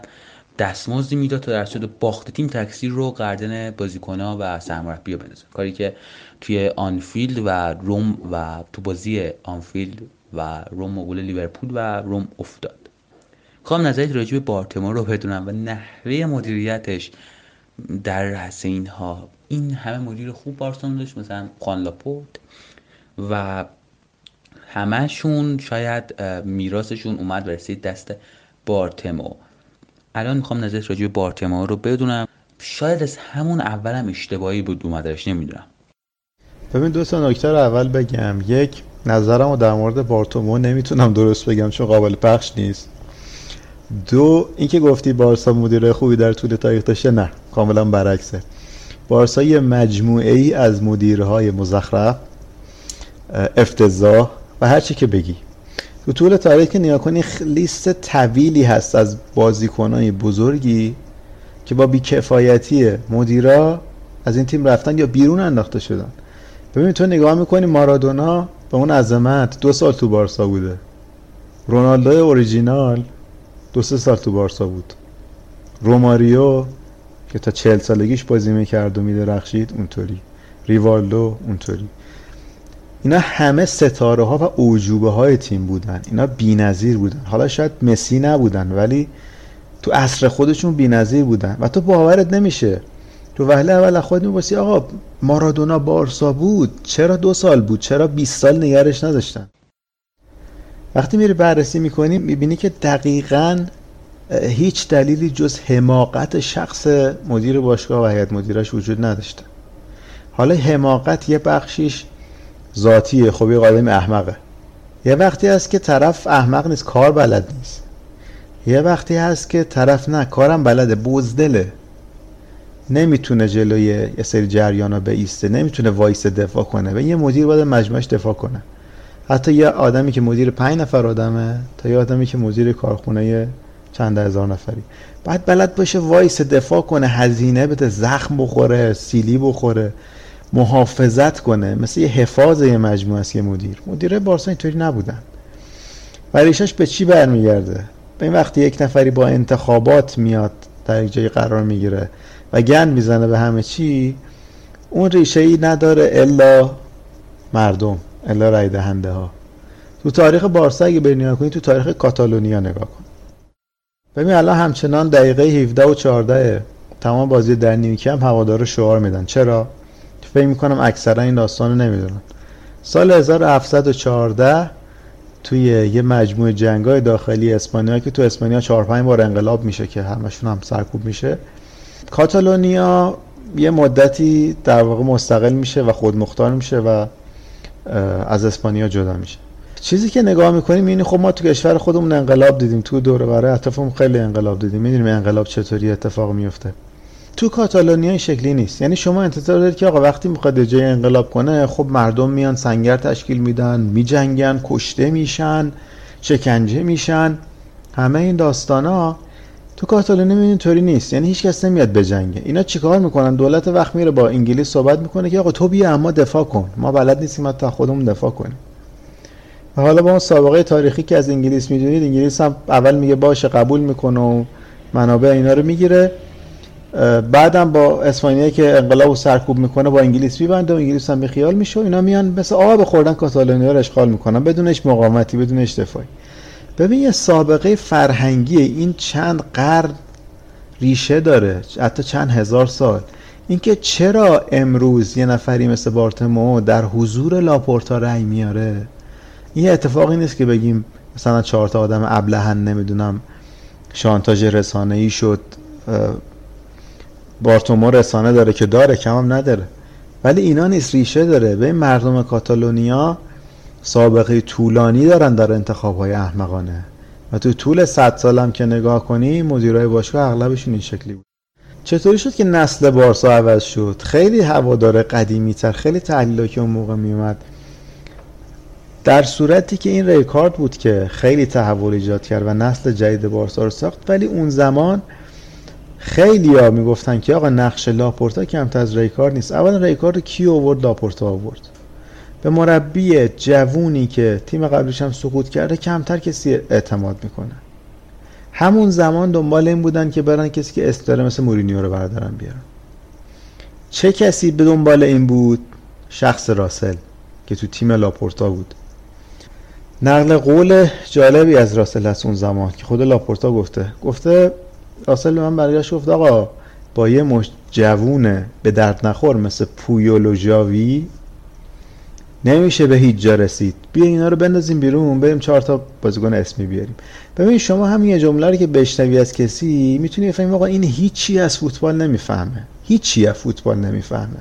دستمزدی می‌داد تا در صورت باخت تیم تقصیر رو گردن بازیکنها و سرمربی بندازه. کاری که توی آنفیلد و روم و تو بازی آنفیلد و روم مقابل لیورپول و روم افتاد. خواهم نظرت راجع به بارتومئو رو بدونم و نحوه مدیریتش در رأس اینها. این همه مدیر خوب بارسلونا داشت مثلا خوان لاپورتا و همهشون شاید میراثشون اومد و رسید دست بارتمو الان می‌خوام نظرت راجع به بارتمو رو بدونم. شاید از همون اولم اشتباهی بود اومدش نمی‌دونم. ببین دو تا نکته رو اول بگم. یک نظرم رو در مورد بارتومو نمی‌تونم درست بگم چون قابل پخش نیست. دو اینکه گفتی بارسا مدیر خوبی در طول تاریخ داشته نه کاملا برعکسه. بارسا یه مجموعه ای از مدیرهای مزخرف افتضاح و هر چی که بگی. تو طول تاریخ که نیا کنی لیست طویلی هست از بازیکنهای بزرگی که با بیکفایتی مدیرا از این تیم رفتن یا بیرون انداخته شدن. ببین تو نگاه می‌کنی مارادونا به اون عظمت دو سال تو بارسا بوده. رونالدو اوریجینال دو سه سال تو بارسا بود. روماریو که تا چهل سالگیش بازی می‌کرد و میدرخشید اونطوری. ریوالدو اونطوری. اینا همه ستاره ها و اوجوبه های تیم بودن. اینا نظیر بودن. حالا شاید مسی نبودن ولی تو عصر خودشون نظیر بودن. و تو باورت نمیشه. تو وهله اول خود می‌پرسی آقا مارادونا بارسا بود. چرا دو سال بود؟ چرا 20 سال نگرش نداشتن؟ وقتی میری بررسی می‌کنی می‌بینی که دقیقا هیچ دلیلی جز حماقت شخص مدیر باشگاه و هیئت مدیرش وجود نداشته. حالا حماقت یه بخشیش ذاتیه. خب یه قادم احمقه. یه وقتی هست که طرف احمق نیست کار بلد نیست. یه وقتی هست که طرف نه کارم بلده بزدله. نمی‌تونه جلوی یه سری جریان ها بیسته نمی‌تونه وایس دفاع کنه. و یه مدیر باید مجموعش دفاع کنه. حتی یه آدمی که مدیر پنج نفر آدمه تا یه آدمی که مدیر کارخونه چند هزار نفری. باید بلد باشه وایس دفاع کنه هزینه بده زخم بخوره سیلی بخوره محافظت کنه. مثل یه حفاظ یه مجموعه است یه مدیر. مدیر بارسا اینطوری نبودن. و به چی برمیگرده؟ به این وقتی یک نفری با انتخابات میاد در یک جایی قرار می‌گیره و گند می‌زنه به همه چی اون ریشه ای نداره الا مردم. الا رای دهنده ها تو تاریخ بارسا اگه بری نگاه کنی تو تاریخ کاتالونیا نگاه کن. ببین الان همچنان دقیقه 17 و 14 تمام بازی در نیمکه هم هوادارا شعار میدن. چرا؟ فکر می‌کنم اکثرا این داستان رو نمی‌دونن. سال 1714 توی یه مجموعه جنگای داخلی اسپانیا که تو اسپانیا 4 5 بار انقلاب میشه که همشون هم سرکوب میشه کاتالونیا یه مدتی در واقع مستقل میشه و خودمختار میشه و از اسپانیا جدا میشه. چیزی که نگاه می‌کنیم می‌بینی خب ما تو کشور خودمون انقلاب دیدیم تو دوره قاره اطرافمون خیلی انقلاب دیدیم. می‌دونیم انقلاب چطوری اتفاق میفته تو کاتالونیا این شکلی نیست. یعنی شما انتظار دارید که آقا وقتی می‌خواد جای انقلاب کنه خب مردم میان سنگر تشکیل میدن میجنگن کشته میشن شکنجه میشن. همه این داستان ها تو کاتالونیا این طوری نیست. یعنی هیچ کس نمیاد بجنگه اینا چیکار می‌کنن؟ دولت وقت میره با انگلیس صحبت می‌کنه که آقا تو بیا اما دفاع کن. ما بلد نیستیم تا خودمون دفاع کنیم. و حالا با اون سابقه تاریخی که از انگلیس می‌دونید انگلیس هم اول میگه باشه قبول می‌کنه و منابع اینا رو می‌گیره. بعدم با اسپانیا که انقلاب و سرکوب می‌کنه با انگلیس میبنده و انگلیس هم خیال میشه اینا میان مثل آب خوردن کاتالونیا رو اشغال می‌کنن بدونش مقاومتی بدونش دفاعی. ببین یه سابقه فرهنگی این چند قرن ریشه داره حتی چند هزار سال. اینکه چرا امروز یه نفری مثل بارتمو در حضور لاپورتا رأی میاره؟ این اتفاقی نیست که بگیم مثلا چهار تا آدم ابلهن نمی‌دونم شانتاژ رسانه ای شد بارتومو رسانه داره که داره کم هم نداره. ولی اینا نیست ریشه داره. به مردم کاتالونیا سابقه طولانی دارن در انتخاب های احمقانه. و تو طول صد سالم که نگاه کنی مدیرای باشگاه اغلبشون این شکلی بود. چطوری شد که نسل بارسا عوض شد؟ خیلی هوادار قدیمی تر خیلی تحلیل که اون موقع میومد در صورتی که این ریکارد بود که خیلی تحول ایجاد کرد و نسل جدید بارسا رو ساخت ولی اون زمان خیلی ها می‌گفتن که آقا نقش لاپورتا کمتر از ریکارد نیست. اول ریکارد کی آورد؟ لاپورتا آورد. به مربی جوونی که تیم قبلش هم سقوط کرده کمتر کسی اعتماد می‌کنه. همون زمان دنبال این بودن که برن کسی که استاره مثل مورینیو رو بردارن بیارن. چه کسی به دنبال این بود؟ شخص روسل که تو تیم لاپورتا بود. نقل قول جالبی از روسل هست اون زمان که خود لاپورتا گفته. گفته روسل به من برگشت گفت آقا با یه مشت جوونه به درد نخور مثل پویول و جاوی نمیشه به هیچ جا رسید. بیا اینا رو بندازیم بیرون بریم چهار تا بازیکن اسمی بیاریم. ببین شما همین یه جمله رو که بشنوی از کسی می‌تونی بفهمی آقا این هیچی از فوتبال نمی‌فهمه. هیچی از فوتبال نمی‌فهمه.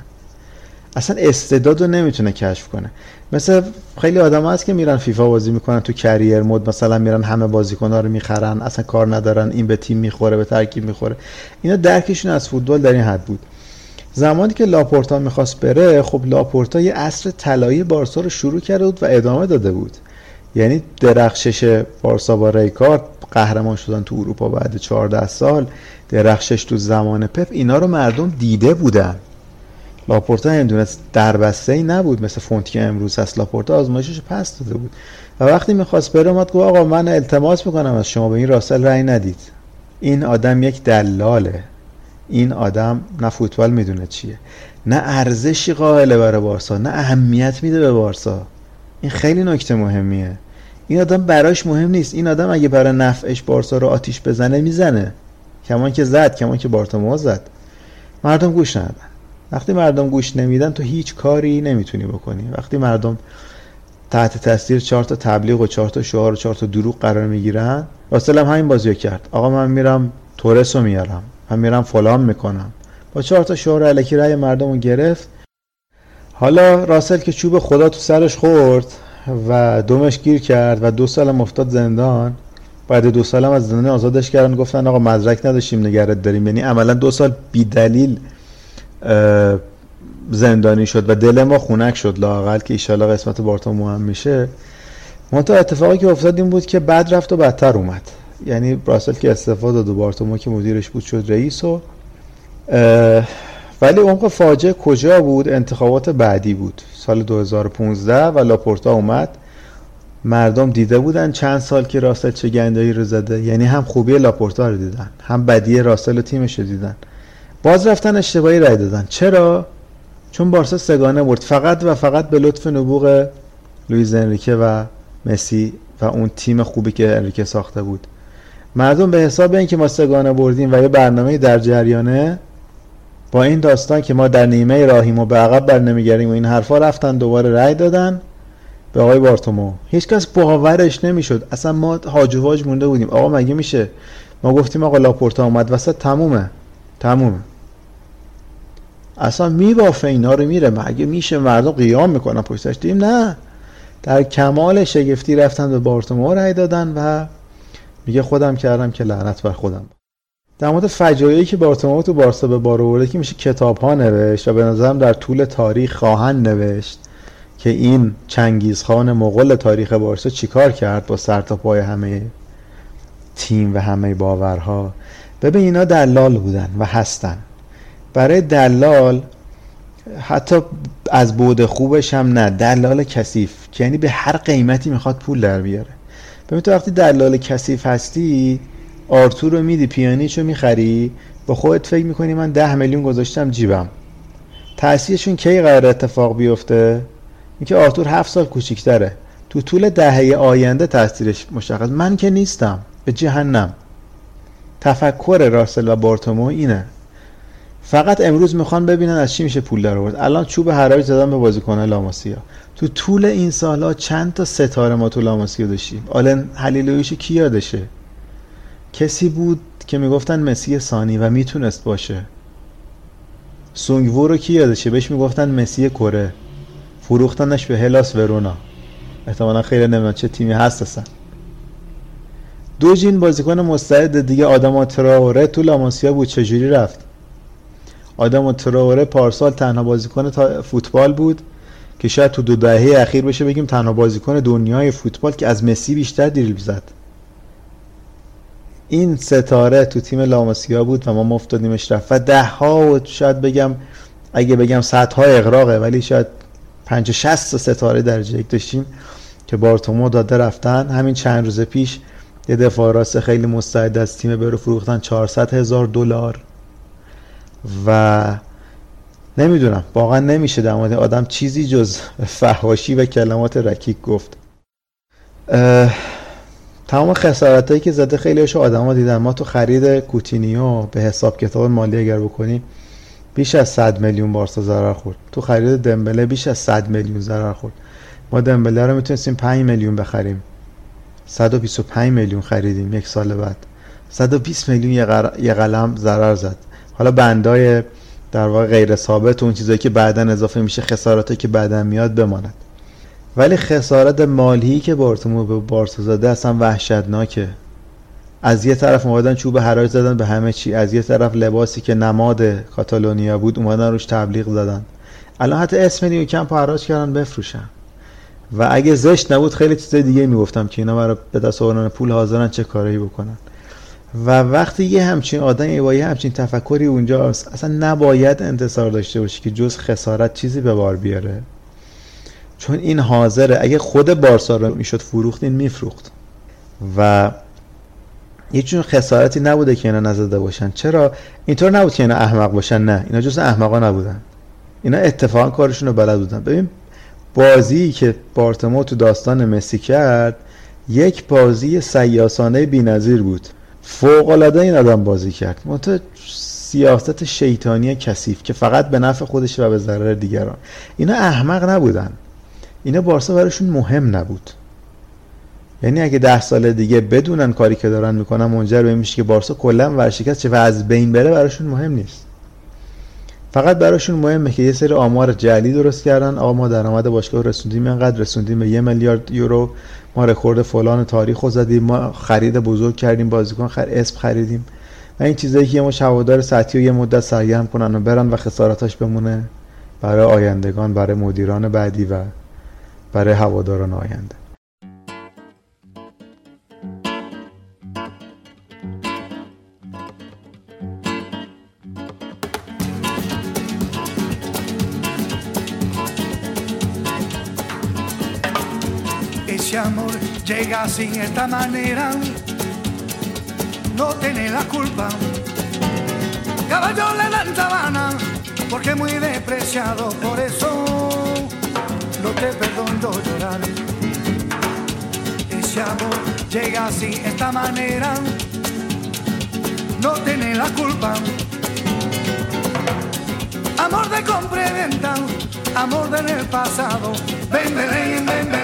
اصلا استعداد رو نمی‌تونه کشف کنه. مثل خیلی آدم هست که میرن فیفا بازی می‌کنن تو کریر مود مثلا میرن همه بازیکن ها رو می‌خرن اصلا کار ندارن این به تیم می‌خوره به ترکیب می‌خوره. اینا درکشون از فوتبال در این حد بود. زمانی که لاپورتا می‌خواست بره خب لاپورتا یه عصر طلایی بارسا رو شروع کرده بود و ادامه داده بود. یعنی درخشش بارسا با ریکارد قهرمان شدن تو اروپا بعد 14 سال درخشش تو زمان پپ اینا رو مردم دیده بودن. لاپورتا نمی‌دونست دربسته ای نبود مثل فونت که امروز هست. لاپورتا آزمایشش پس داده بود. و وقتی می‌خواست بره اومد گفت آقا من التماس می‌کنم از شما به این روسل رأی ندید. این آدم یک دلاله. این آدم نه فوتبال می‌دونه چیه نه ارزشی قائله برای بارسا نه اهمیت میده به بارسا. این خیلی نکته مهمیه. این آدم براش مهم نیست. این آدم اگه برای نفعش بارسا رو آتیش بزنه می‌زنه. کمان که زد کمان که بارتومو زد. مردم گوش ندادن. وقتی مردم گوش نمیدن تو هیچ کاری نمی‌تونی بکنی. وقتی مردم تحت تاثیر چهار تا تبلیغ و چهار تا شعار و چهار تا دروغ قرار می‌گیرن راسل هم همین بازیو کرد. آقا من میرم تورس رو میارم. من میرم فلان می‌کنم. با چهار تا شعار الکی رأی مردم رو گرفت. حالا راسل که چوب خدا تو سرش خورد و دومش گیر کرد و دو سالم افتاد زندان. بعد دو سالم از زندان آزادش کردن گفتن آقا مدرک نداشتیم نگرت داریم. یعنی عملا دو سال بی دلیل زندانی شد و دل ما خونک شد لاقل که ایشالا قسمت بارتومو هم میشه. منتها اتفاقی که افتاد این بود که بد رفت و بدتر اومد. یعنی براسل که استفاده داد و بارتومو که مدیرش بود شد رئیس و ولی عمق فاجعه کجا بود؟ انتخابات بعدی بود سال 2015 و لاپورتا اومد. مردم دیده بودن چند سال که راسل چه گندایی رو زده. یعنی هم خوبی لاپورتا رو دیدن هم بدی راسل و تیمش رو دیدن. باز رفتن اشتباهی رای دادن. چرا؟ چون بارسا سگانه برد. فقط و فقط به لطف نبوغ لوئیز انریکه و مسی و اون تیم خوبی که انریکه ساخته بود. مردم به حساب اینکه ما سگانه بردیم و یه برنامه در جریانه با این داستان که ما در نیمه راهیم و به عقب بر نمیگریم و این حرفا رفتن دوباره رای دادن به آقای بارتومو. هیچکس باورش نمی‌شد. اصلا ما هاج و مونده بودیم. آقا مگه میشه؟ ما گفتیم آقا لاپورتا اومد. وسط تمومه. تمومه. اصلا میبافه. اینا رو میره. مگه میشه مردم قیام می‌کنن پشتش؟ دیم نه. در کمال شگفتی رفتن به بارتومو رای دادن و میگه خودم کردم که لعنت بر خودم. در مورد فجایعی که بارتومو تو بارسا به بار آورده که میشه کتاب ها نوشت و به نظرم در طول تاریخ خواهند نوشت که این چنگیزخان مغول تاریخ بارسا چیکار کرد با سر تا پای همه تیم و همه باورها؟ ببین اینا دلال بودن و هستن. برای دلال حتی از بود خوبش هم نه. دلال کثیف که یعنی به هر قیمتی می‌خواد پول در بیاره. ببین تو وقتی دلال کثیف هستی آرتور رو میدی پیانیچو می‌خری؟ با خودت فکر می‌کنی من ده میلیون گذاشتم جیبم. تأثیرشون کی قرار اتفاق بیفته؟ اینکه آرتور هفت سال کوچیکتره. تو طول دهه آینده تاثیرش مشخص. من که نیستم. به جهنم. تفکر راسل و بارتومو اینه. فقط امروز می‌خوان ببینن از چی میشه پول در آورد. الان چوب حراج زدن به بازیکن لاماسیا. تو طول این سالها چند تا ستاره ما تو لاماسیا داشتیم؟ آلن هلیلویش کی یادشه؟ کسی بود که می‌گفتن مسی ثانی و می‌تونست باشه. سونگوو رو کی یادشه؟ بهش می‌گفتن مسی کره. فروختنش به هلاس ورونا. احتمالا خیلی نمی‌دونم چه تیمی هست اصلا. دو جین بازیکن مستعد دیگه آدم تراوره تو لاماسیا بود. چجوری رفت؟ آدم تراوره پارسال تنها بازیکن فوتبال بود که شاید تو دو دهه اخیر بشه بگیم تنها بازیکن دنیای فوتبال که از مسی بیشتر دریبل زد. این ستاره تو تیم لاماسیا بود و ما مفتادیمش رفت و ده ها و شاید بگم اگه بگم صدها اقراقه ولی شاید پنج شست ستاره در یک داشتیم که بارتومو داده رفتن. همین چند روز پیش یه دفاع راست خیلی مستعد از تیم برو فروختن. 400 هزار دلار. و نمی‌دونم واقعا نمیشه در مورد آدم چیزی جز فحاشی و کلمات رکیک گفت. تمام خسارت هایی که زده خیلی هاشو آدم ها دیدن. ما تو خرید کوتینیو به حساب کتاب مالی اگر بکنیم بیش از 100 میلیون بارسا ضرر خورد. تو خرید دمبله بیش از 100 میلیون ضرر خورد. ما دمبله رو می‌تونستیم 5 میلیون بخریم. 125 میلیون خریدیم یک سال بعد. 120 میلیون یه, قر- یه قلم ضرر زد. حالا بندای در واقع غیر ثابت اون چیزایی که بعدا اضافه میشه خساراتی که بعدا میاد بماند. ولی خسارت مالی که بارتومو به بارسا زده اصلا وحشتناکه. از یه طرف اومدن چوب حراج زدن به همه چی از یه طرف لباسی که نماد کاتالونیا بود اومدن روش تبلیغ زدن. الان حتی اسم نیو کمپ حراج کردن بفروشن. و اگه زشت نبود خیلی چیزای دیگه می‌گفتم که اینا برای به دست آوردن پول حاضرن چه کاری بکنن. و وقتی یه همچین آدمی با یه همچین تفکری اونجا اصلا نباید انتصار داشته باشی که جز خسارت چیزی به بار بیاره. چون این حاضره. اگه خود بارسا رو می‌شد فروخت این میفروخت. و یه چون خسارتی نبوده که اینا نزده باشن. چرا؟ اینطور نبود که اینا احمق باشن. نه اینا جز احمقا نبودن. اینا اتفاقا کارشون رو بلد بودن. ببین بازی که بارتمو تو داستان مسی کرد یک بازی سیاسانه بی‌نظیر بود. فوق العاده این آدم بازی کرد. منتها سیاست شیطانی کثیف که فقط به نفع خودش و به ضرر دیگران. اینا احمق نبودن. اینا بارسا براشون مهم نبود. یعنی اگه ده سال دیگه بدونن کاری که دارن می‌کنن منجر به میشه که بارسا کلا ورشکست چه و از بین بره براشون مهم نیست. فقط براشون مهمه که یه سری آمار جعلی درست کردن. آقا ما درآمد باشگاه رسوندیم اینقدر رسوندیم به یه میلیارد یورو. ما رکورد فلان تاریخ رو زدیم ما خرید بزرگ کردیم بازیکن خر اسم خریدیم. و این چیزایی که یه مش هوادار سطحی و یه مدت سرگرم کنن و برن و خسارتاش بمونه برای آیندگان برای مدیران بعدی و برای هواداران آینده. Llega sin esta manera, no tiene la culpa. Caballo le dan sabana, porque muy despreciado, por eso no te perdono llorar. Ese amor llega sin esta manera, no tiene la culpa. Amor de compra y venta, amor del pasado. Ven, ven, ven, ven,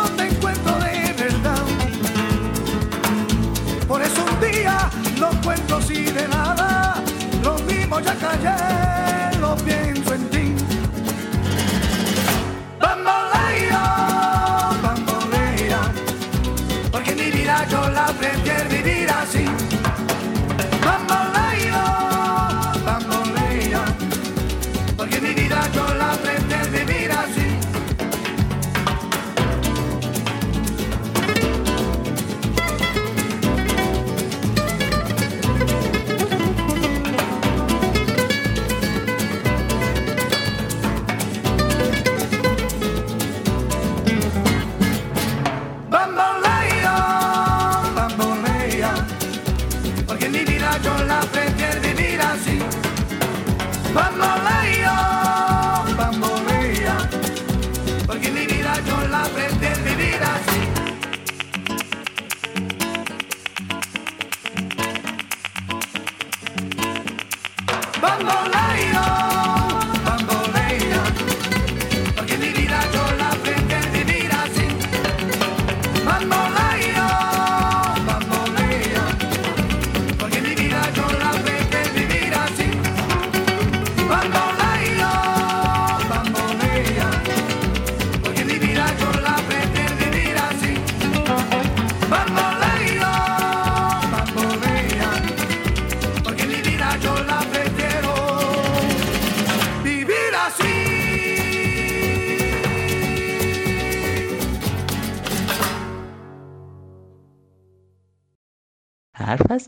jacaré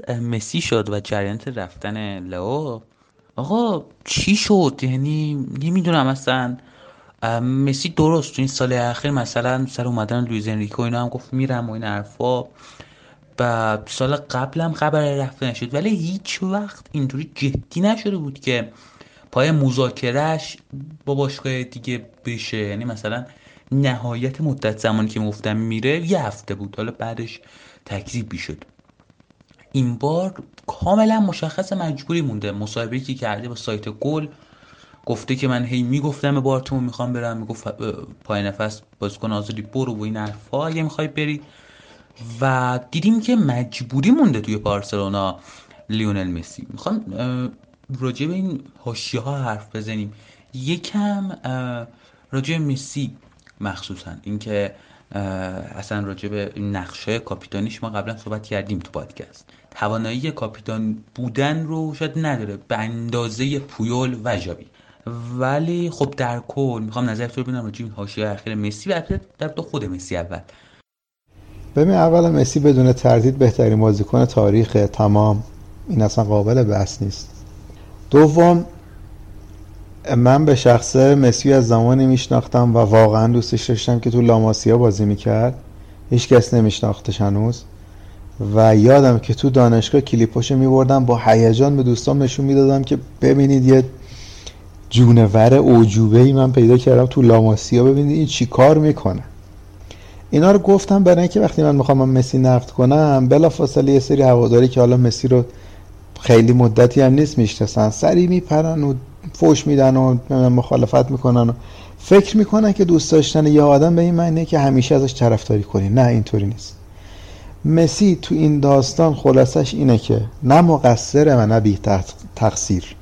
مسی شد و جریان رفتن لئو؟ آقا چی شد؟ یعنی نمی‌دونم اصلا. مسی درست تو این سال اخیر مثلا سر اومدن لویز انریکو اینا هم گفت میرم و این حرفا. و سال قبلم خبر رفتن شد ولی هیچ وقت اینطوری جدی نشده بود که پای مذاکرهش با باشگاه دیگه بشه. یعنی مثلا نهایت مدت زمانی که گفتم میره یه هفته بود. حالا بعدش تکذیب شد این بار کاملا مشخص مجبوری مونده. مصاحبه که کرده با سایت گل گفته که من هی می‌گفتم به بارتون می‌خوام برم. می‌گفت پای نفس بازیکن آزادی برو و این حرفا. اگه می‌خوای بری. و دیدیم که مجبوری مونده توی بارسلونا لیونل مسی. می‌خوام راجع به این حاشیه ها حرف بزنیم. یکم راجع مسی مخصوصا. اینکه اصلا راجع به نقشه کاپیتانیش ما قبلا صحبت کردیم تو پادکست. توانایی کاپیتان بودن رو شاید نداره به اندازه پویول و جاوی ولی خب در کل می‌خوام نظر تو ببینم راجع این حاشیه اخیر مسی و در تو خود مسی اول. ببین اول مسی بدون تردید بهترین بازیکن تاریخ تمام. این اصلا قابل بحث نیست. دوم من به شخص مسی از زمانی میشناختم و واقعا دوستش داشتم که تو لاماسیا بازی می‌کرد. هیچ کس نمیشناختش هنوز. و یادم که تو دانشگاه کلیپاشو میبردم با هیجان به دوستام نشون می‌دادم که ببینید یه جونور اوجوبه ای من پیدا کردم تو لاماسیا. ببینید این چی کار می‌کنه. اینا رو گفتم برای اینکه وقتی من می‌خوام مسی نقد کنم بلا فاصله یه سری هواداری که حالا مسی رو خیلی مدتی هم نیست می‌شناسن سری میپرن و فوش میدن و مخالفت می‌کنن و فکر می‌کنن که دوست داشتن یه آدم به این معنی که همیشه ازش طرفداری کنی. نه اینطوری نیست. مسی تو این داستان خلاصش اینه که نه مقصره و نه بی تقصیر.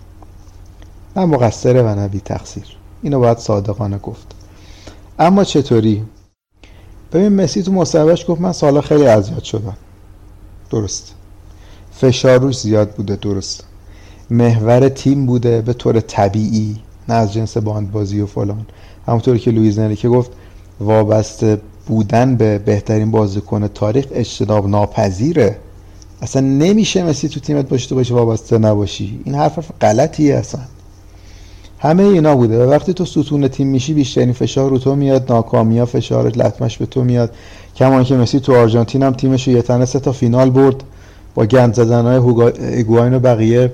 نه مقصره و نه بی تقصیر. اینو باید صادقانه گفت. اما چطوری؟ ببین مسی تو مصاحبهش گفت من سالا خیلی اذیت شدم. درست. فشار زیاد بوده درست. محور تیم بوده به طور طبیعی نه از جنس باندبازی و فلان. همونطوری که لویز که گفت وابسته بودن به بهترین بازیکن تاریخ اجتناب ناپذیره. اصلا نمیشه مسی تو تیمت باشه تو باشه وابسته نباشی. این حرف غلطیه اصلا. همه اینا بوده. و وقتی تو ستون تیم میشی بیشترین فشار رو تو میاد. ناکامی ها فشار لطمش به تو میاد. کمان که مسی تو آرژانتین هم تیمش یه تنه سه تا فینال برد. با گند زدن های ایگواین و بقیه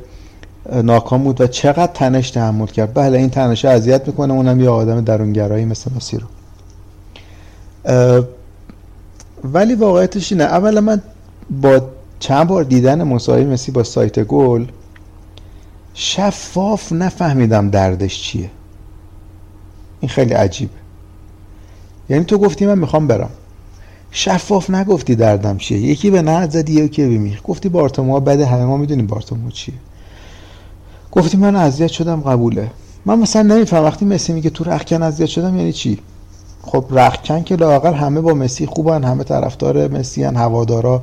ناکام بود. و چقدر تنش تحمل کرد. بله این تنش اذیت می‌کنه. اونم یه آدم درونگرایی مثل مسی رو. ولی واقعیتش اینه. اولا من با چند بار دیدن مصاحبه مسی با سایت گل شفاف نفهمیدم دردش چیه. این خیلی عجیبه. یعنی تو گفتی من می‌خوام برم. شفاف نگفتی دردم چیه. یکی به نه زدی یکی به میخ. گفتی بارتومو بده همه ما می‌دونیم بارتومو چیه. گفتی من اذیت شدم قبوله. من مثلا نمیفهم وقتی مسی میگه تو رخکن اذیت شدم یعنی چی؟ خب رخکن که لاقل همه با مسی خوبن همه طرفدار مسی هن هوادارا.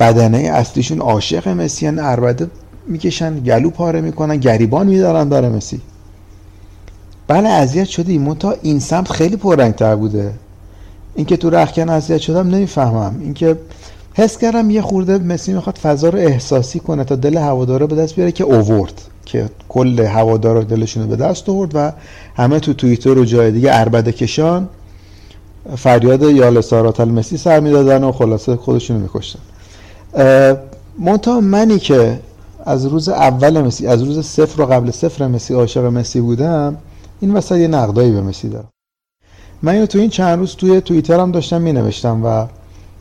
بدنه اصلیشون عاشق مسی هن. اربده می‌کشن گلو پاره می‌کنن گریبان میدارن برای مسی. بله اذیت شدی. منتها این سمت خیلی پررنگتر بوده. اینکه تو رخکن اذیت شدم نمی‌فهمم. اینکه حس کردم یه خورده مسی می‌خواد فضا رو احساسی کنه تا دل هوادارا به دست بیاره که اوورد. که کل هوادارا دلشون به دست آورد و همه تو توییتر و جای دیگه اربده کشان فریاد یال ساراتل مسی سر می‌دادن و خلاصه خودشونو میکشتن. منتها منی که از روز اول مسی از روز صفر و قبل صفر مسی عاشق مسی بودم این وسط یه نقدایی به مسی دارم. من اینو تو این چند روز توی توییتر هم داشتم می نوشتم و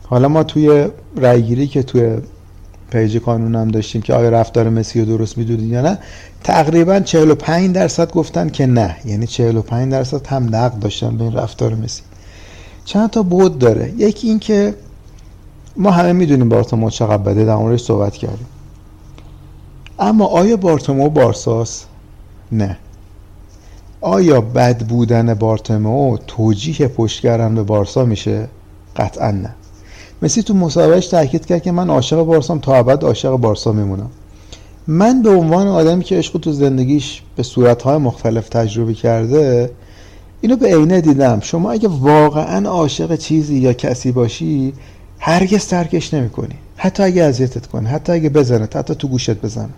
حالا ما توی رأیگیری که توی پیج کانون هم داشتیم که آیا رفتار مسی رو درست می‌دونید یا نه؟ تقریبا 45 درصد گفتن که نه. یعنی 45 درصد هم نقد داشتن به این رفتار مسی. چند تا بود داره. یکی این که ما همه می‌دونیم بارتومو چقدر بده. در موردش صحبت کردیم. اما آیا بارتومو بارساس نه. آیا بد بودن بارتومو توجیه پشتگرم به بارسا میشه؟ قطعا نه. مسی تو مصاحبهش تاکید کرد که من عاشق بارسام تا ابد عاشق بارسا میمونم. من به عنوان آدمی که عشق تو زندگیش به صورتهای مختلف تجربه کرده اینو به عینه دیدم. شما اگه واقعا عاشق چیزی یا کسی باشی هرگز ترکش نمی‌کنی. حتی اگه اذیتت کنه حتی اگه بزنه حتی تو گوشت بزنه.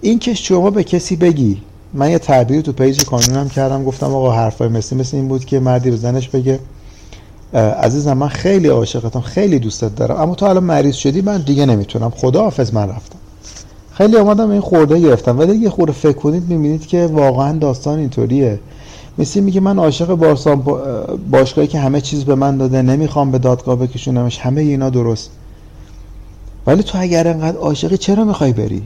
این که شما به کسی بگی من یه تعبیری تو پیج کانونم کردم گفتم آقا حرفای مسی مثل این بود که مردی به زنش بگه. عزیزم من خیلی عاشقتم خیلی دوستت دارم. اما تو الان مریض شدی من دیگه نمی‌تونم. خدا حافظ من رفتم. خیلیا اومدن به این خرده گرفتن. ولی یه خورده فکر کنید می‌بینید که واقعا داستان اینطوریه. مثل میگه من عاشق بارسا باشگاهی که همه چیز به من داده نمی‌خوام به دادگاه بکشونمش همه اینا درست. ولی تو اگر انقدر عاشقی چرا می‌خوای بری؟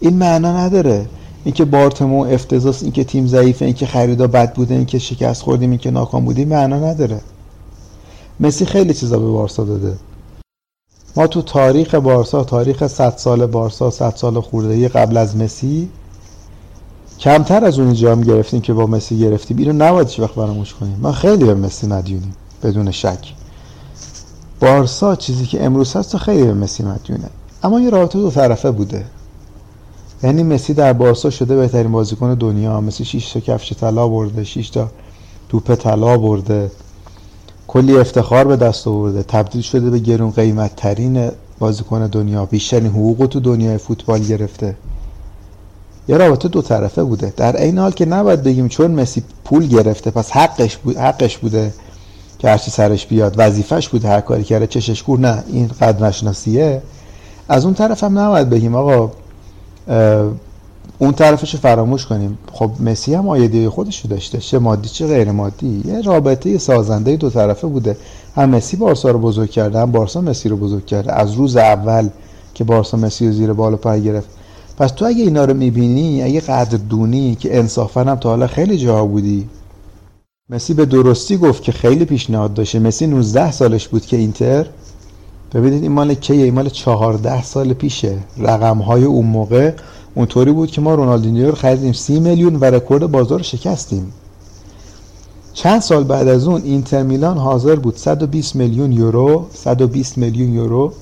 این معنا نداره. اینکه بارتمو افتضاس اینکه تیم ضعیفه اینکه خریدا بد بوده اینکه شکست خوردیم اینکه ناکام بودیم معنا نداره. مسی خیلی چیزا به بارسا داده. ما تو تاریخ بارسا تاریخ 100 سال بارسا 100 سال خوردهی قبل از مسی کمتر از اون جام گرفتیم که با مسی گرفتیم. اینو نباید هیچ وقت فراموش کنیم. ما خیلی به مسی مدیونیم بدون شک. بارسا چیزی که امروز هست خیلی به مسی مدیونه اما یه رابطه دو طرفه بوده. یعنی مسی در بارسا شده بهترین بازیکن دنیا. مسی 6 تا کفش طلا برده 6 تا توپ طلا برده. کلی افتخار به دست آورده. تبدیل شده به گرون قیمت ترین بازیکن دنیا. بیشترین حقوق تو دنیای فوتبال گرفته. یه رابطه دو طرفه بوده. در این حال که نباید بگیم چون مسی پول گرفته پس حقش, بود، حقش بوده که هرچی سرش بیاد. وظیفش بوده هر کاری کرده. چشش کور. نه این قدر نشناسیه از اون طرف هم نباید بگیم آقا اون طرفش رو فراموش کنیم. خب مسی هم آیدی خودش رو داشته. چه مادی چه غیر مادی یه رابطه سازنده دو طرفه بوده. هم مسی بارسا رو بزرگ کرده هم بارسا مسی رو بزرگ کرده. از روز اول که بارسا مسی رو زیر بال و پای گرفت. پس تو اگه اینا رو می‌بینی اگه قدردونی که انصافا هم تا حالا خیلی جاها بودی. مسی به درستی گفت که خیلی پیشنهاد داشته. مسی 19 سالش بود که اینتر. ببینید این مال کیه؟ این مال 14 سال پیشه. رقم های اون موقع اونطوری بود که ما رونالدینیو رو خریدیم. 30 میلیون و رکورد بازار رو شکستیم. چند سال بعد از اون اینتر میلان حاضر بود 120 میلیون یورو 120 میلیون یورو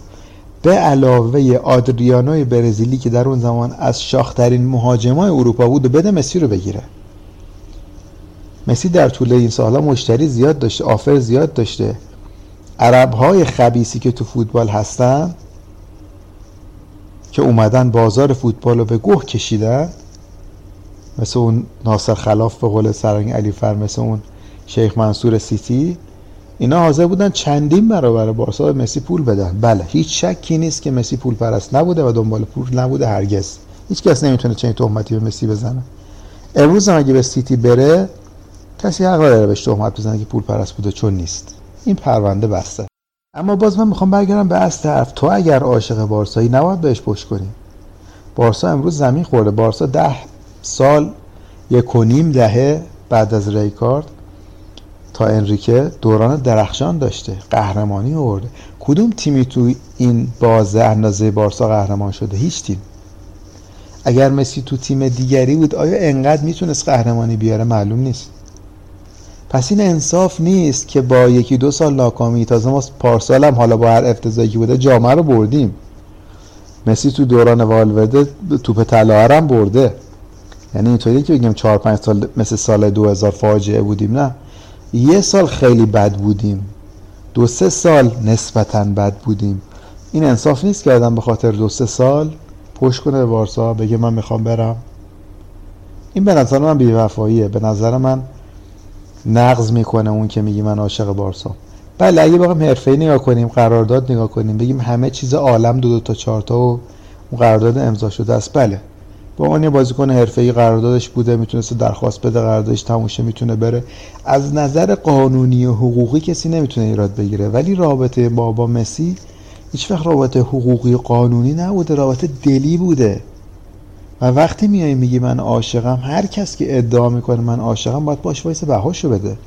به علاوه آدریانوی برزیلی که در اون زمان از شاخترین مهاجمای اروپا بود و بده مسی رو بگیره. مسی در طول این سالها مشتری زیاد داشته آفر زیاد داشته. عرب های خبیسی که تو فوتبال هستن که اومدن بازار فوتبال رو به گوه کشیدن مثل اون ناصر خلاف به قول سرنگ علی فر مثل اون شیخ منصور سیتی اینا حاضر بودن چندین برابر بارسا به مسی پول بدن. بله هیچ شکی نیست که مسی پول پرست نبوده و دنبال پول نبوده هرگز. هیچ کس نمی‌تونه چنین تهمتی به مسی بزنه. امروز هم اگه به سیتی بره کسی حق نداره بهش تهمت بزنه که پول پرست بوده چون نیست. این پرونده بسته. اما باز من می‌خوام برگردم به اصل حرف تو اگر عاشق بارسایی نباید بهش پشت کنی. بارسا امروز زمین خورده. بارسا ده سال یک و نیم دهه بعد از ریکارد تا انریکه دوران درخشان داشته. قهرمانی آورده. کدوم تیمی تو این بازه اندازه بارسا قهرمان شده؟ هیچ تیم. اگر مسی تو تیم دیگری بود آیا انقدر می‌تونست قهرمانی بیاره؟ معلوم نیست. پس این انصاف نیست که با یکی دو سال ناکامی تازه ما پارسال حالا با هر افتضاحی بوده جامعه رو بردیم. مسی تو دوران والورده توپ طلا هم برده. یعنی اینطوری که بگیم 4 5 سال مثل سال 2000 فاجعه بودیم نه. یه سال خیلی بد بودیم. دو سه سال نسبتا بد بودیم. این انصاف نیست که آدم به خاطر دو سه سال پشت کنه به بارسا بگه من می‌خوام برم. این به نظر من بیوفاییه. به نظر من نقض می‌کنه اون که میگی من عاشق بارسا. بله اگه بخوام حرفه‌ای نگاه کنیم قرارداد نگاه کنیم بگیم همه چیز عالم دو دو تا چهار تا و اون قرارداد امضا شده است. بله. با عنوان یه بازیکن حرفه‌ای قراردادش بوده می‌تونست درخواست بده قراردادش تموشه می‌تونه بره. از نظر قانونی و حقوقی کسی نمی‌تونه ایراد بگیره. ولی رابطه بابا مسی هیچ وقت رابطه حقوقی قانونی نبوده رابطه دلی بوده. و وقتی میای میگی من عاشقم هر کس که ادعا می‌کنه من عاشقم باید باش وایس بهاشو بده.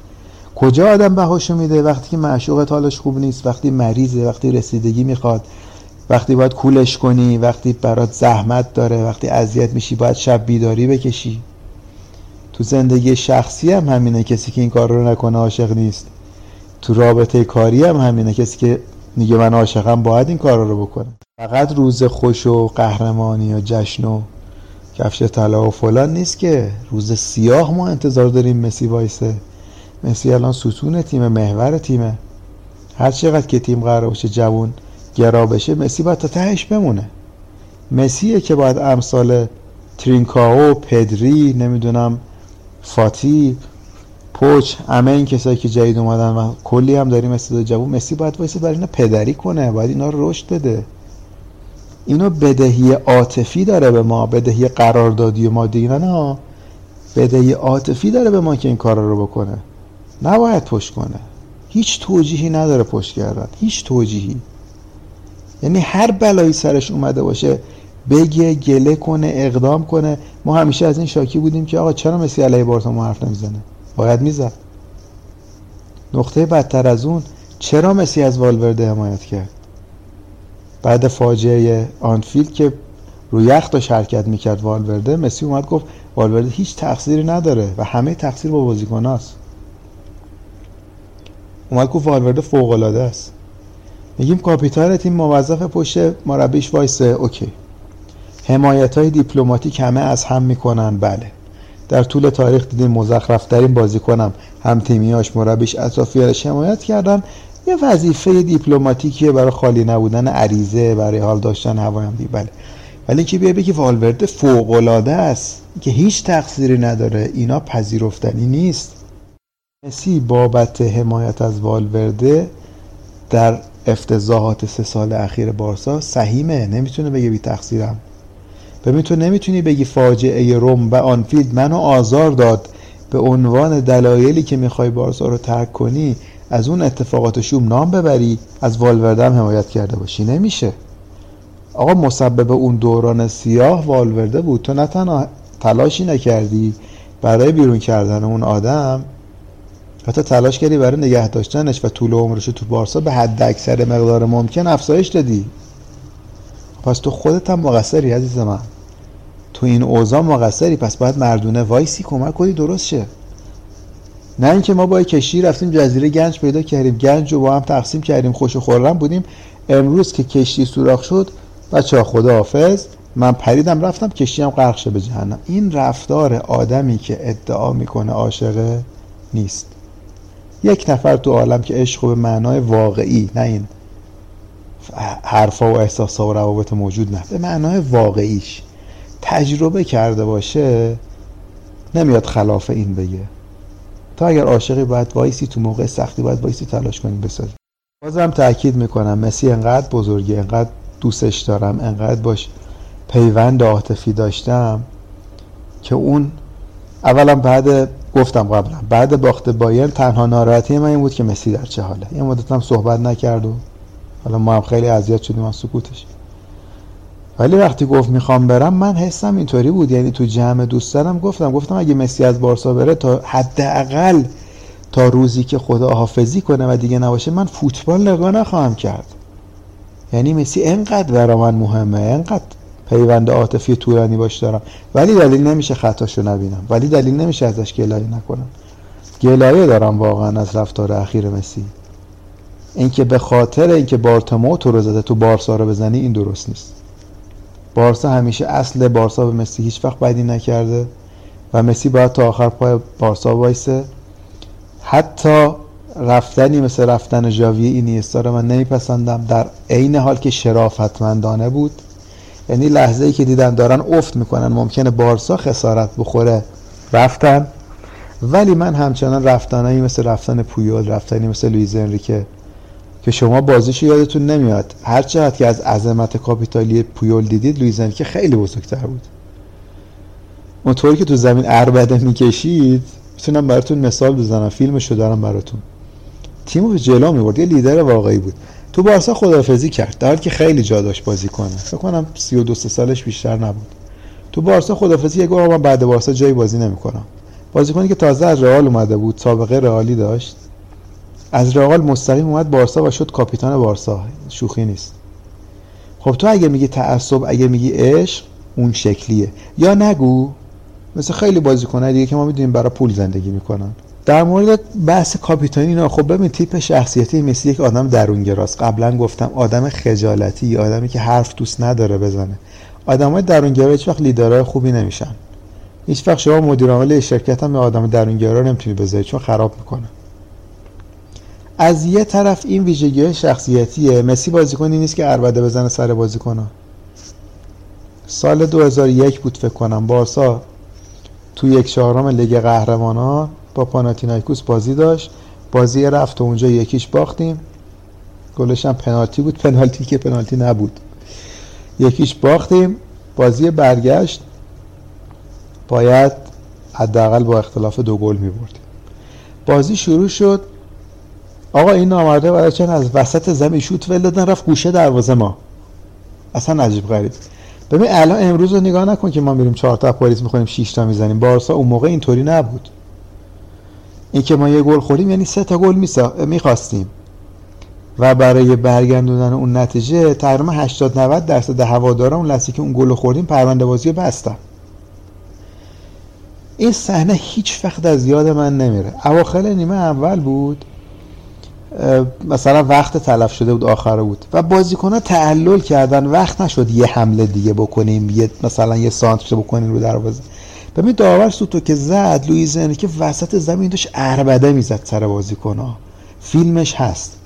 کجا آدم بهاشو میده؟ وقتی که معشوقت حالش خوب نیست وقتی مریضه وقتی رسیدگی می‌خواد وقتی باید کولش کنی وقتی برات زحمت داره وقتی اذیت میشی باید شب بیداری بکشی. تو زندگی شخصی هم همینه کسی که این کار رو نکنه عاشق نیست. تو رابطه کاری هم همینه کسی که میگه من عاشقم باید این کار رو بکنه. فقط روز خوش و قهرمانی و جشن و کفش طلا و فلان نیست که. روز سیاه ما انتظار داریم مسی وایسه. مسی الان ستون تیم محور تیمه. هر چقدر که تیم قرار باشه جوون گرا بشه مسی باید تا تهش بمونه. مسیه که باید امثال ترینکاو پدری نمی‌دونم فاتی پوچ همه این کسایی که جدید اومدن و کلی هم داریم استعداد جوون مسی باید وایسه برای اینا پدری کنه باید اینا رو رشد بده. اینو بدهی عاطفی داره به ما بدهی قراردادی و مادی نه بدهی عاطفی داره به ما که این کارا رو بکنه. نباید پشت کنه. هیچ توجیهی نداره پشت کردن. هیچ توجیهی. یعنی هر بلایی سرش اومده باشه بگه گله کنه اقدام کنه. ما همیشه از این شاکی بودیم که آقا چرا مسی علیه بارسا ما حرف نمی‌زنه؟ باید می‌زد. نقطه بدتر از اون چرا مسی از والورده حمایت کرد؟ بعد فاجعه آنفیلد که روی یخ داشت حرکت می‌کرد والورده مسی اومد گفت والورده هیچ تقصیری نداره و همه تقصیر با بازیکناست. اومد گفت والورده فوق است. میگیم کاپیتان تیم موظف پشت مربیش وایسه. اوکی. حمایت های دیپلماتیک همه از هم می‌کنن. بله. در طول تاریخ دیدیم مزخرفترین بازیکنم. هم تیمیاش مربیش اطرافیانش حمایت کردن. یه وظیفه دیپلماتیکیه برای خالی نبودن عریضه برای حال داشتن هوای هم بله. ولی اینکه بیا بگی والورده فوق العاده است که هیچ تقصیری نداره. اینا پذیرفتنی نیست. مسی بابت حمایت از والورده در افتضاحات سه سال اخیر بارسا سهیمه. نمی‌تونه بگه بی تقصیرم. ببین تو نمی‌تونی بگی فاجعه روم و آنفیلد منو آزار داد به عنوان دلایلی که می‌خوای بارسا رو ترک کنی. از اون اتفاقات شوم نام ببری از والورده هم حمایت کرده باشی. نمیشه. آقا مسبب اون دوران سیاه والورده بود. تو نه تنها تلاشی نکردی برای بیرون کردن اون آدم حتی تلاش کردی برای نگه داشتنش و طول عمرش تو بارسا به حد اکثر مقدار ممکن افزایش دادی. پس تو خودت هم مقصری عزیز من. تو این اوضاع مقصری پس باید مردونه وایسی کمک کنی درست شه. نه اینکه ما با کشتی رفتیم جزیره گنج پیدا کردیم گنج رو با هم تقسیم کردیم خوش و خورم بودیم. امروز که کشتی سوراخ شد بچه خدا حافظ من پریدم رفتم کشتی هم غرق شه به جهنم. این رفتار آدمی که ادعا می‌کنه عاشقه نیست. یک نفر تو عالم که عشق به معنای واقعی نه این حرفا و احساسا و روابط موجود نه به معنای واقعیش تجربه کرده باشه نمیاد خلاف این بگه. تا اگر عاشقی باید وایسی تو موقع سختی باید وایسی تلاش کنی بسازی. بازم تاکید می‌کنم مسی انقدر بزرگی انقدر دوستش دارم انقدر باش پیوند عاطفی داشتم که اون اولا بعد گفتم قبلا بعد باخت بایر تنها ناراحتی من این بود که مسی در چه حاله. یه مدت هم صحبت نکرد و حالا ما هم خیلی اذیت شدیم از سکوتش. ولی وقتی گفت می‌خوام برم من حسم اینطوری بود. یعنی تو جمع دوستانم گفتم گفتم اگه مسی از بارسا بره تا حداقل تا روزی که خدا حافظی کنه و دیگه نباشه من فوتبال نگاه نخواهم کرد. یعنی مسی انقدر برا من مهمه انقدر پیوند عاطفی طولانی باش دارم. ولی دلیل نمیشه خطاشو نبینم. ولی دلیل نمیشه ازش گلایه نکنم. گلایه دارم واقعا از رفتار اخیر مسی. اینکه به خاطر اینکه بارتمو تو رو زده تو بارسا رو بزنی این درست نیست. بارسا همیشه اصل بارسا به مسی هیچ وقت بدی نکرده و مسی باید تا آخر پای بارسا وایسه. حتی رفتنی مثل رفتن ژاوی اینیستا رو من نمیپسندم. در عین حال که شرافتمندانه بود. یعنی لحظه ای که دیدن دارن افت می‌کنن ممکنه بارسا خسارت بخوره رفتن. ولی من همچنان رفتنایی مثل رفتن پویول رفتنی مثل لویز انریکه که شما بازیشو یادتون نمیاد. هر چقدر که از عظمت کاپیتانی پویول دیدید لویز انریکه خیلی بزرگتر بود. اونطوری که تو زمین اربده می‌کشید می‌تونم براتون مثال بزنم فیلمشو دارم براتون. تیمو به جلو می‌برد یه لیدر واقعی بود. تو بارسا خدافزی کرد در که خیلی جا داشت بازی کنه. فکر کنم 32 سالش بیشتر نبود. تو بارسا خدافزی یه گفت من بعد بارسا جایی بازی نمی‌کنم. بازیکنی که تازه از رئال اومده بود سابقه رئالی داشت. از رئال مستقیم اومد بارسا و شد کاپیتان بارسا. شوخی نیست. خب تو اگه میگی تعصب اگه میگی عشق اون شکلیه. یا نگو مثل خیلی بازیکن‌ها دیگه که ما می‌دونیم برای پول زندگی می‌کنن. در مورد بحث کاپیتانی اینا خب ببین تیپ شخصیتی مسی یک آدم درونگراست. قبلا گفتم آدم خجالتی آدمی که حرف دوست نداره بزنه. آدمای درونگرا هیچ وقت لیدرهای خوبی نمیشن. هیچ وقت شما مدیر عامل شرکت هم به آدم درونگرا نمی‌تونی بذاری چون خراب می‌کنه. از یه طرف این ویژگی شخصیتیه. مسی بازیکنی نیست که عربده بزنه سر بازیکن‌ها. سال 2001 بود فکر کنم. بارسا تو یک چهارم لیگ قهرمانان با پاناتینایکوس بازی داشت. بازی رفت و اونجا یکیش باختیم. گلش هم پنالتی بود. پنالتی که پنالتی نبود. یکیش باختیم. بازی برگشت. باید حداقل با اختلاف دو گل می‌بردیم. بازی شروع شد. آقا این نامرده برای چند از وسط زمین شوت ول دادن رفت گوشه دروازه ما. اصلا عجیب غریب. ببین الان امروز رو نگاه نکن که ما میریم چهار تا پاریس می‌خوریم 6 تا می‌زنیم. بارسا اون موقع اینطوری نبود. این که ما یه گل خوردیم یعنی سه تا گل می‌خواستیم. و برای برگردوندن اون نتیجه تقریبا 80 90 درصد هوادارا اون لحظه که اون گل خوردیم پرونده بازی بستن. این صحنه هیچ وقت از یاد من نمیره. اواخر نیمه اول بود. مثلا وقت تلف شده بود آخر بود. و بازیکن‌ها تعلل کردن. وقت نشد یه حمله دیگه بکنیم یه مثلا یه سانتر بکنیم رو دروازه. ببین داور سوتو که زد لوئیز که وسط زمین داشت اربده می‌زد سر بازیکن‌ها. فیلمش هست.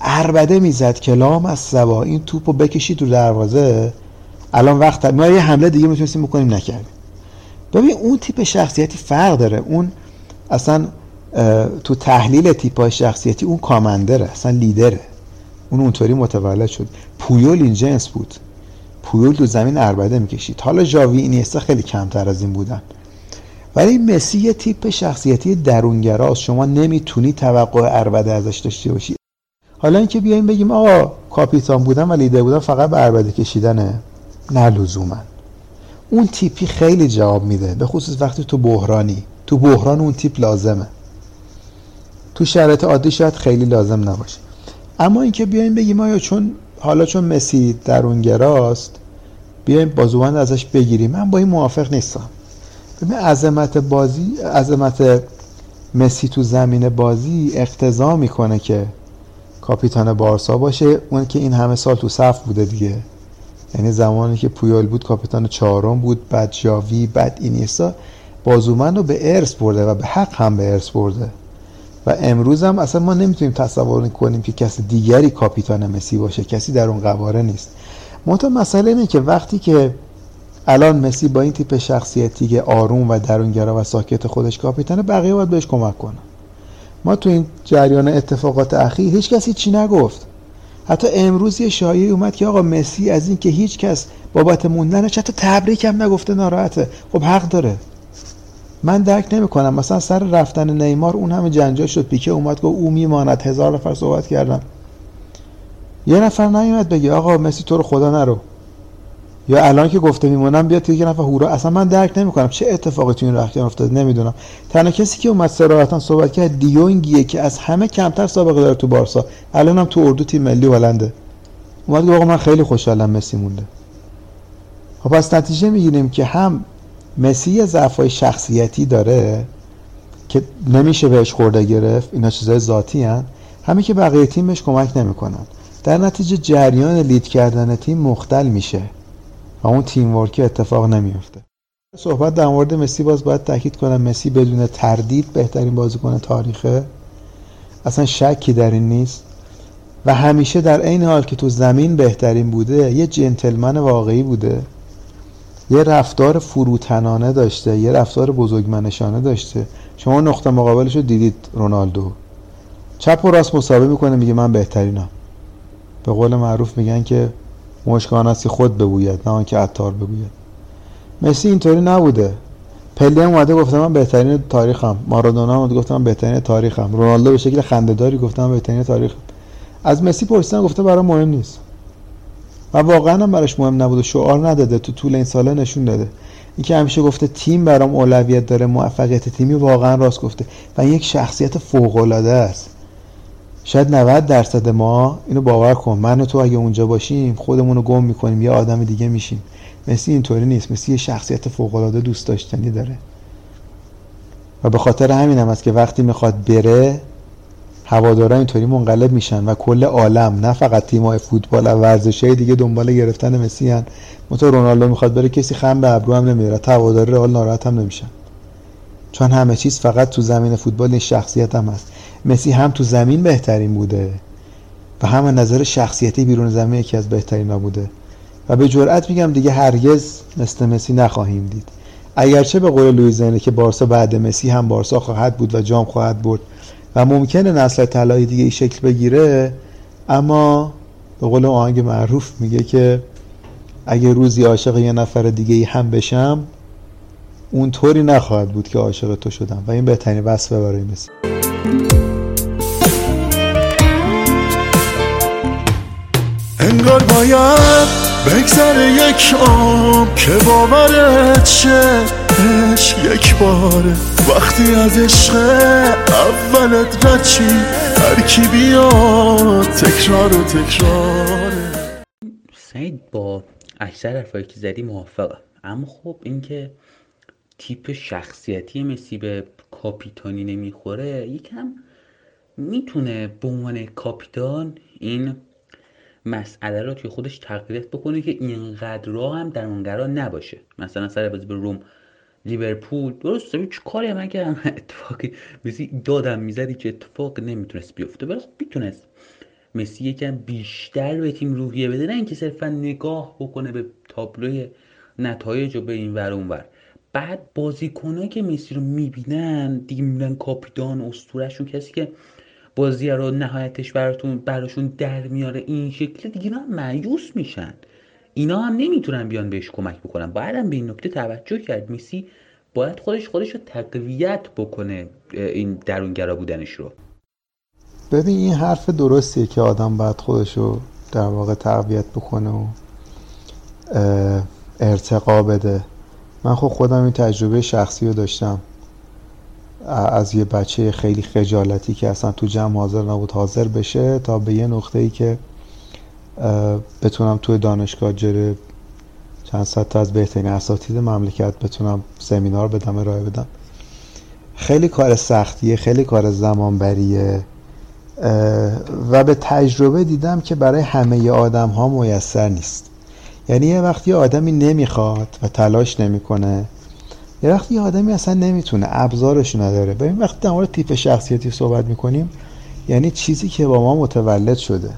اربده می‌زد کلام از سبا این توپو بکشید رو دروازه. الان وقت ما یه حمله دیگه می‌تونستیم بکنیم نکردیم. ببین اون تیپ شخصیتی فرق داره. اون اصلا تو تحلیل تیپ های شخصیتی اون کامندره اصلا لیدره. اون اونطوری متولد شد. پویول این جنس بود. پویول تو زمین اربده می‌کشید. حالا جاوی اینیستا خیلی کمتر از این بودن. ولی مسی یه تیپ شخصیتی درونگراست شما نمی‌تونی توقع اربده ازش داشته باشی. حالا اینکه بیایم بگیم آقا کاپیتان بودن و لیدر بودن فقط به اربده کشیدنه نه لزوما. اون تیپی خیلی جواب میده. به خصوص وقتی تو بحرانی. تو بحران اون تیپ لازمه. تو شرایط عادی شاید خیلی لازم نباشه. اما اینکه بیایم بگیم آیا چون حالا چون مسی درونگراست بیایم بازوبند ازش بگیریم. من با این موافق نیستم. ببین عظمت بازی عظمت مسی تو زمین بازی اقتضا می‌کنه که کاپیتان بارسا باشه. اون که این همه سال تو صف بوده دیگه. یعنی زمانی که پویال بود کاپیتان چهارم بود بعد جاوی بعد اینیستا بازومن رو به ارث برده و به حق هم به ارث برده. و امروز هم اصلا ما نمی‌تونیم تصور کنیم که کسی دیگری کاپیتان مسی باشه کسی در اون قواره نیست. منتها مسئله اینه که وقتی که الان مسی با این تیپ شخصیتی که آروم و درونگرا و ساکت خودش کاپیتانه بقیه باید بهش کمک کنن. ما تو این جریان اتفاقات اخیر هیچ کسی چی نگفت. حتی امروز یه شایعه اومد که آقا مسی از این که هیچ کس بابت موندنش حتی تبریک هم نگفته ناراحته. خب حق داره. من درک نمی‌کنم. مثلا سر رفتن نیمار اون همه جنجال شد. پیکه اومد گفت او میماند. هزار نفر صحبت کردم یه نفر نیومد بگه آقا مسی تو رو خدا نرو. یا الان که گفته میمونم بیاد یه نفر هورا. اصلا من درک نمی‌کنم. چه اتفاقی تو این رختیان افتاد نمی‌دونم. تنها کسی که اومد صراحتا صحبت کرد دیونگیه که از همه کمتر سابقه داره تو بارسا. الان هم تو اردو تیم ملی هلنده. اومد گفت آقا من خیلی خوشحالم مسی مونده. خب پس نتیجه می‌گیریم که هم مسی یه ضعفای شخصیتی داره که نمیشه بهش خورده گرفت اینا چیزای ذاتی هن. همه که بقیه تیم بهش کمک نمی‌کنن. در نتیجه جریان لید کردن تیم مختل میشه و اون تیم ورکی اتفاق نمیفته صحبت در مورد مسی باز باید تاکید کنم. مسی بدون تردید بهترین بازیکن تاریخه. اصلا شکی در این نیست. و همیشه در عین حال که تو زمین بهترین بوده یه جنتلمن واقعی بوده. یه رفتار فروتنانه داشته یه رفتار بزرگمنشانه داشته. شما نقطه مقابلش رو دیدید رونالدو. چپ و راست مسابقه می‌کنه میگه من بهترینم. به قول معروف میگن که مشکاناسی خود ببوید نه آنکه عطار بگوید. مسی اینطوری نبوده. پلی هم اومده گفته من بهترین تاریخم. مارادونا هم گفته من بهترین تاریخم. رونالدو به شکل خندهداری گفته من بهترین تاریخم. از مسی پرسیدن گفته برای مهم نیست. و واقعا هم براش مهم نبود و شعار نداده تو طول این ساله نشون داده. اینکه همیشه گفته تیم برام اولویت داره موفقیت تیمی واقعا راست گفته. و یک شخصیت فوق العاده است. شاید 90 درصد ما اینو باور کن. من و تو اگه اونجا باشیم خودمون رو گم می‌کنیم یه آدم دیگه میشیم. مسی اینطوری نیست. مسی یه شخصیت فوق العاده دوست داشتنی داره. و به خاطر همین هم است که وقتی می‌خواد بره هوادارا اینطوری منقلب میشن و کل عالم نه فقط تیم‌های فوتبال و ورزش‌های دیگه دنبال گرفتن مسی هن. متو رونالدو می‌خواد بره کسی خم به ابرو هم نمیره. هوادار رئال ناراحت هم نمیشن. چون همه چیز فقط تو زمین فوتبال این شخصیت هم هست. مسی هم تو زمین بهترین بوده و هم نظر شخصیتی بیرون زمین یکی از بهترین بوده. و به جرئت میگم دیگه هرگز مثل مسی نخواهیم دید. اگرچه به قول لویز که بارسا بعد مسی هم بارسا خواهد بود و جام خواهد برد و ممکنه نسل طلایی دیگه این شکل بگیره اما به قول آهنگ معروف میگه که اگه روزی عاشق یه نفر دیگه ای هم بشم اون طوری نخواهد بود که عاشق تو شدم و این بهترین وصفه برای مسی انگار باید بگذره یک عام که باورت شه. عشق یک باره. وقتی از عشق اولت رچی هر کی بیاد تکرار و تکراره. سعید با اکثر حرفایی که زدی موافقم اما خب اینکه تیپ شخصیتی مسی به کاپیتانی نمی‌خوره یکم می‌تونه به عنوان کاپیتان این مسئله رو توی خودش تقویت بکنه که اینقدر راه هم در اونگرا نباشه. مثلا سر بازی به روم لیورپول. درست چه کاری هم اگر اتفاقی مسی دادم می‌زدی که اتفاق نمی‌تونست بیفته. ولی خب می‌تونست. مسی یکم بیشتر به تیم روحیه بده نه اینکه صرفا نگاه بکنه به تابلوی نتایج و به این ور اون ور. بعد بازیکنایی که مسی رو می‌بینن دیگه می‌بینن کاپیتان اسطورهشون کسی که بازی رو نهایتش براتون براشون در میاره این شکل دیگه هم مایوس میشن. اینا هم نمی‌تونن بیان بهش کمک بکنن. باید هم به این نکته توجه کرد. مسی باید خودش خودش رو تقویت بکنه این درونگرا بودنش رو. ببین این حرف درستیه که آدم باید خودش رو در واقع تقویت بکنه و ارتقا بده. من خب خودم این تجربه شخصی رو داشتم. از یه بچه خیلی خجالتی که اصلا تو جمع حاضر نبود حاضر بشه تا به یه نقطه ای که بتونم توی دانشگاه جره چند صد تا از بهترین اساتید مملکت بتونم سمینار بدم ارائه بدم. خیلی کار سختیه خیلی کار زمان بریه و به تجربه دیدم که برای همه آدم ها میسر نیست. یعنی یه وقتی آدمی نمی‌خواد و تلاش نمی‌کنه یه وقتی آدمی اصلا نمی‌تونه ابزارش نداره. ببین وقتی در مورد تیپ شخصیتی صحبت می‌کنیم یعنی چیزی که با ما متولد شده.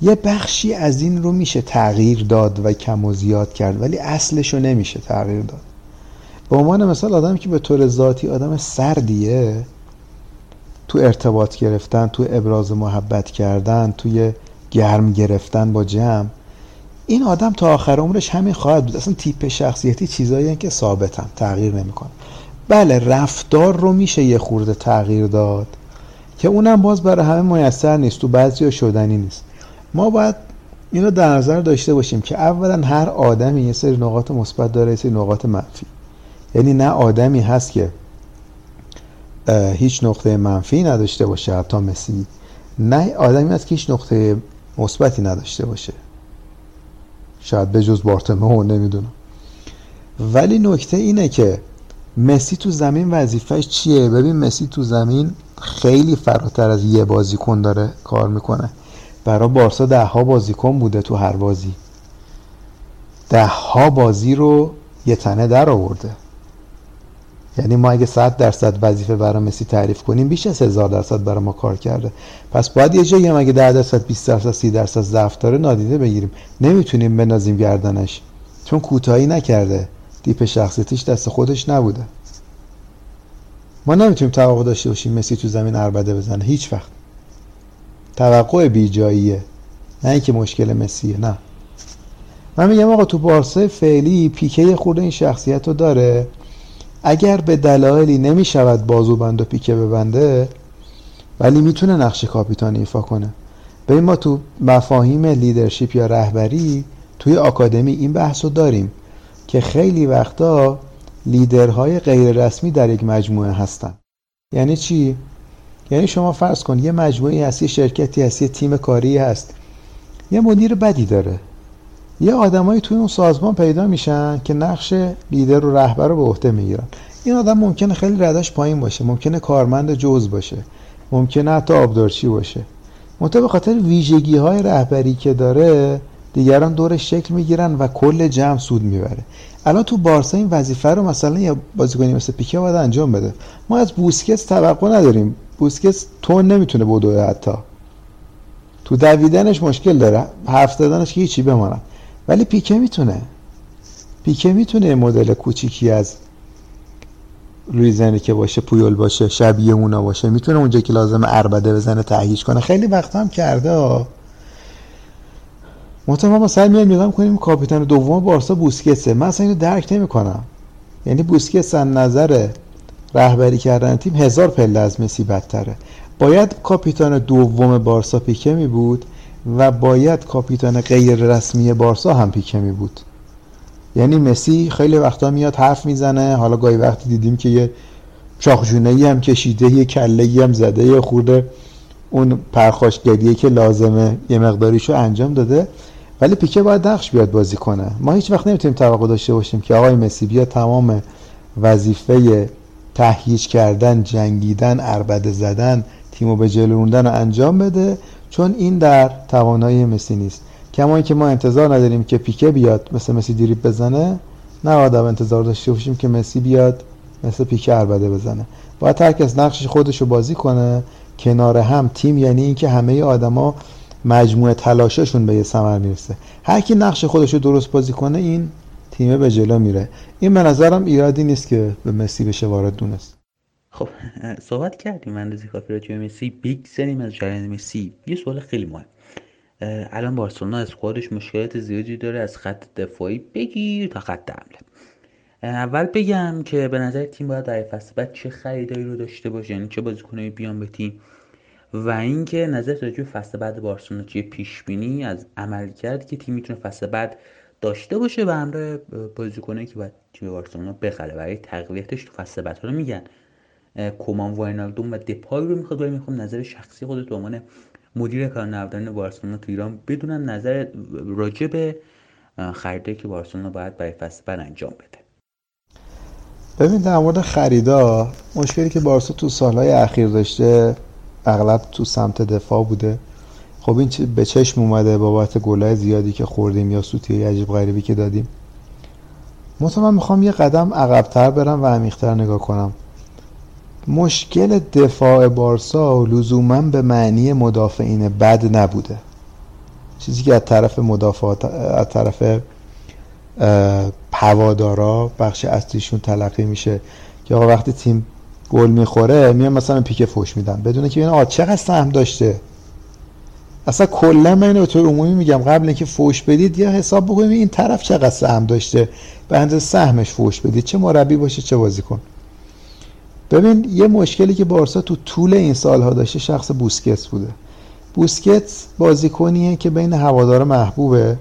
یه بخشی از این رو میشه تغییر داد و کم و زیاد کرد ولی اصلش رو نمیشه تغییر داد. به عنوان مثال آدمی که به طور ذاتی آدم سردیه تو ارتباط گرفتن تو ابراز محبت کردن توی گرم گرفتن با جمع این آدم تا آخر عمرش همین خواهد بود. اصلا تیپ شخصیتی چیزایی که ثابتن تغییر نمی‌کنه. بله رفتار رو میشه یه خورده تغییر داد که اونم باز برای همه میسر نیست تو بعضی شدنی نیست. ما باید اینو در نظر داشته باشیم که اولا هر آدمی یه سری نقاط مثبت داره یه سری نقاط منفی. یعنی نه آدمی هست که هیچ نقطه منفی نداشته باشه حتی مسی. نه آدمی هست که هیچ نقطه مثبتی نداشته باشه. شاید به جز بارتمو نمی‌دونم. ولی نکته اینه که مسی تو زمین وظیفهش چیه؟ ببین مسی تو زمین خیلی فراتر از یه بازیکن داره کار می‌کنه. برای بارسا ده ها بازیکن بوده تو هر بازی. ده ها بازی رو یه تنه در آورده. یعنی ما اگه 100 درصد وظیفه برای مسی تعریف کنیم بیش از هزار درصد برای ما کار کرده. پس باید یه جایی هم اگه 10 درصد 20 درصد 30 درصد ضعف داره نادیده بگیریم. نمی‌تونیم بنازیم گردنش. چون کوتاهی نکرده. دیپ شخصیتیش دست خودش نبوده. ما نمی‌تونیم توقع داشته باشیم مسی تو زمین عربده بزنه. هیچ وقت. توقع بیجاییه نه اینکه مشکل مسیه نه. من میگم آقا تو بارسا فعلی پیکه خورده این شخصیت رو داره. اگر به دلایلی نمی‌شود بازوبند و پیکه ببنده ولی می‌تونه نقش کاپیتان ایفا کنه. ببین ما تو مفاهیم لیدرشپ یا رهبری توی آکادمی این بحث رو داریم که خیلی وقتا لیدرهای غیر رسمی در یک مجموعه هستن. یعنی چی؟ یعنی شما فرض کن یه مجموعه هست یه شرکتی هست یه تیم کاری هست. یه مدیر بدی داره. یه آدمایی توی اون سازمان پیدا میشن که نقش لیدر و رهبر رو به عهده می‌گیرن. این آدم ممکنه خیلی ردش پایین باشه ممکنه کارمند جز باشه ممکنه حتی آبدارچی باشه. منتها به خاطر ویژگی های رهبری که داره دیگران دورش شکل می‌گیرن و کل جمع سود می‌بره. الان تو بارسا این وظیفه رو مثلا یه بازیکنی مثل پیکه باید انجام بده. ما از بوسکتس توقع نداریم بوسکتس تون نمی‌تونه بدوه حتی. تو دویدنش مشکل داره. حرف زدنش که هیچی بمانه ولی پیکه می‌تونه. پیکه می‌تونه مدل کوچیکی از ریزنی که باشه پویل باشه شبیه اونا باشه. می‌تونه اونجا که لازم اربده بزنه تهییج کنه. خیلی وقت هم کرده. ها ما سعی میاد نگاه کنیم کاپیتان دوم بارسا بوسکتسه من اصلا اینو درک نمی‌کنم. یعنی بوسکتس از نظر رهبری کردن تیم هزار پله از مسی بدتره. باید کاپیتان دوم بارسا پیکه می بود و باید کاپیتان غیر رسمی بارسا هم پیکه می بود. یعنی مسی خیلی وقتا میاد حرف می‌زنه. حالا گاهی وقتی دیدیم که یه چاخجونه ای هم کشیده یه کله ای هم زده یه خورده اون پرخاشگریه که لازمه یه مقداریشو انجام داده. ولی پیکه باید نقش بیاد بازی کنه. ما هیچ وقت نمی‌تونیم توقع داشته باشیم که آقای مسی بیاد تمام وظیفه تهییج کردن جنگیدن اربده زدن تیمو به جلو روندن رو انجام بده چون این در توانایی مسی نیست. کما اینکه ما انتظار نداریم که پیکه بیاد مثل مسی دریب بزنه نه آدم انتظار داشته باشیم که مسی بیاد مثل پیکه اربده بزنه. باید هر کس نقشش خودش بازی کنه کنار هم تیم یعنی اینکه همه آدما مجموعه تلاششون به یه ثمر می‌رسه. هر کی نقش خودش رو درست بازی کنه این تیمه به جلو میره. این به نظرم ایرادی نیست که به مسی بشه وارد دونست خب صحبت کردیم اندازه کافی راجع مسی بگذریم از جریان مسی. یه سوال خیلی مهم. الان بارسلونا از خودش مشکلات زیادی داره از خط دفاعی بگیر تا خط حمله. اول بگم که به نظر تیم باید در فصل بعد چه خریدایی رو داشته باشه یعنی چه بازیکنایی بیان به تیم. و اینکه نظر راجع فصل بعد بارسلونا چیه پیش بینی از عملکرد که تیم می‌تونه فصل بعد داشته باشه و همراه بازیکنایی که باید تیم بارسلونا بخره. برای تقویتش تو فصل بعد حالا میگن. کومان واینالدوم و دپای رو می‌خواد. ولی می‌خوام نظر شخصی خودت به عنوان مدیر کار بارسلونا تو ایران بدونم. نظر راجع به خریده که بارسلونا باید برای فصل بعد انجام بده. ببین در مورد خریدا مشکلی که بارسا تو سالهای اخیر داشته اغلب تو سمت دفاع بوده. خب این به چشم اومده بابت گلای زیادی که خوردیم یا سوتی عجیب غریبی که دادیم. من می‌خوام یه قدم عقبتر برم و عمیقتر نگاه کنم. مشکل دفاع بارسا لزوما به معنی مدافعین بد نبوده. چیزی که از طرف مدافعات از طرف هوادارا بخش اصلیشون تلقی میشه که آقا وقتی تیم گل می‌خوره میان مثلا پیک فوش میدن. بدونه که این آقا چقدر سهم داشته. اصلا کلا من اینو تو عمومی میگم قبل اینکه فوش بدید یا حساب بکنید این طرف چقدر سهم داشته. به اندازه سهمش فوش بدید. چه مربی باشه چه بازیکن. ببین یه مشکلی که بارسا تو طول این سالها داشته شخص بوسکتس بوده. بوسکتس بازیکنیه که بین هوادارا محبوبه.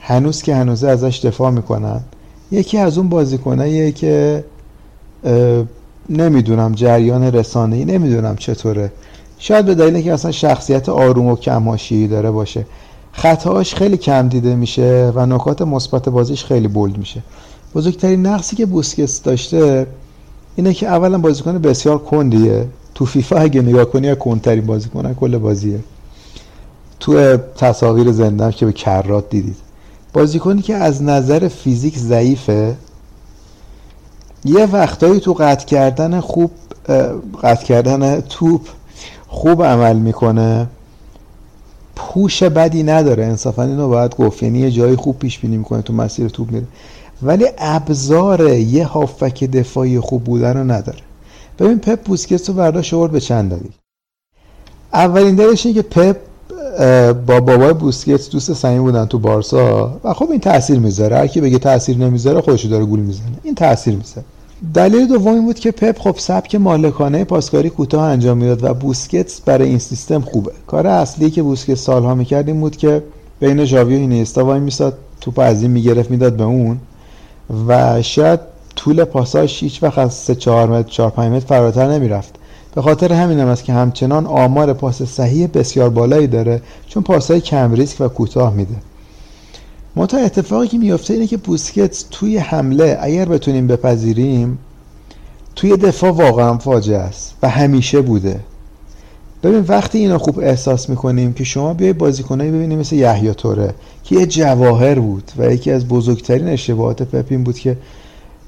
هنوز که هنوزه ازش دفاع می‌کنن. یکی از اون بازیکناییه که نمی‌دونم جریان رسانه ای نمی‌دونم چطوره. شاید به دلیل که اصلا شخصیت آروم و کماشی داره باشه خطاش خیلی کم دیده میشه و نکات مثبت بازیش خیلی بولد میشه. بزرگترین نقصی که بوسکتس داشته اینه که اولا بازیکن بسیار کندیه. تو فیفا اگه نگاه کنی کندترین بازیکن کل بازیه. تو تصاویر زنده که به کرات دیدید. بازیکنی که از نظر فیزیک ضعیفه یه وقتایی تو قطع کردن خوب قطع کردن توپ خوب عمل می‌کنه پوش بدی نداره. انصافا اینو باید گفت. یعنی یه جایی خوب پیش بینی می‌کنه تو مسیر توپ میره. ولی ابزار یه هافک دفاعی خوب بودن رو نداره. ببین پپ بوسکتس رو برداشت آورد به چند دلیل اولین دلیلش اینه که پپ با بابای بوسکتس دوست صمیم بودن تو بارسا و خب این تاثیر می‌ذاره. هر کی بگه تاثیر نمی‌ذاره خودش داره گول می‌زنه. این تاثیر می‌ذاره. دلیل دوم این بود که پپ خب سبک مالکانه پاسکاری کوتاه انجام می‌داد و بوسکتس برای این سیستم خوبه. کار اصلی که بوسکتس سالها می‌کرد این بود که بین ژاوی و اینستا وای میساد توپ از این می‌گرفت می‌داد به اون و شاید طول پاساش هیچ وقت از 3 4 متر 4 5 متر فراتر نمی‌رفت. به خاطر همین هم است که همچنان آمار پاس صحیح بسیار بالایی داره چون پاسهای کم ریسک و کوتاه میده. منتها اتفاقی که میفته اینه که بوسکتس توی حمله اگر بتونیم بپذیریم توی دفاع واقعا فاجعه است و همیشه بوده. ببین وقتی اینو خوب احساس می‌کنیم که شما بیای بازیکنایی ببینیم مثل یحیی توره که یه جواهر بود و یکی از بزرگترین اشتباهات پپ این بود که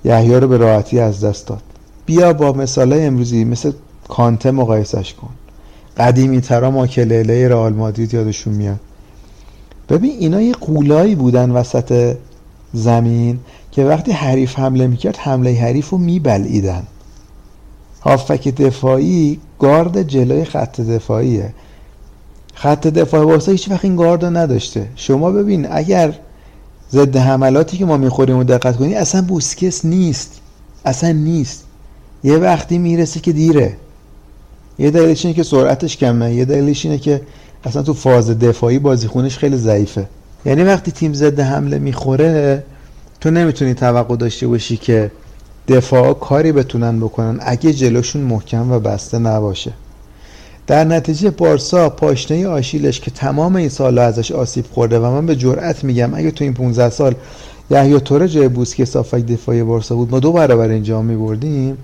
یحیی رو به راحتی از دست داد. بیا با مثالای امروزی مثل کانته مقایسش کن. قدیمی ترا ماکلله رئال مادرید یادشون میاد. ببین اینا یه قولایی بودن وسط زمین که وقتی حریف حمله می‌کرد حمله حریف رو میبلعیدن. هافک دفاعی گارد جلوی خط دفاعیه. خط دفاع واسه هیچ وقت این گارد نداشته. شما ببین اگر ضد حملاتی که ما می‌خوریم و دقت کنی اصلا بوسکس نیست. اصلا نیست. یه وقتی می‌رسه که دیره. یه دلیلش اینه که سرعتش کمه. یه دلیلش اینه که اصلا تو فاز دفاعی بازیخونش خیلی ضعیفه. یعنی وقتی تیم ضد حمله می‌خوره تو نمی‌تونی توقع داشته باشی که دفاع کاری بتونن بکنن اگه جلوشون محکم و بسته نباشه. در نتیجه بارسا پاشنه آشیلش که تمام این سالها ازش آسیب خورده و من به جرئت میگم اگه تو این 15 سال یحیی توره جای بوسکه صافک دفاعی بارسا بود ما دو برابر اینجا میبردیم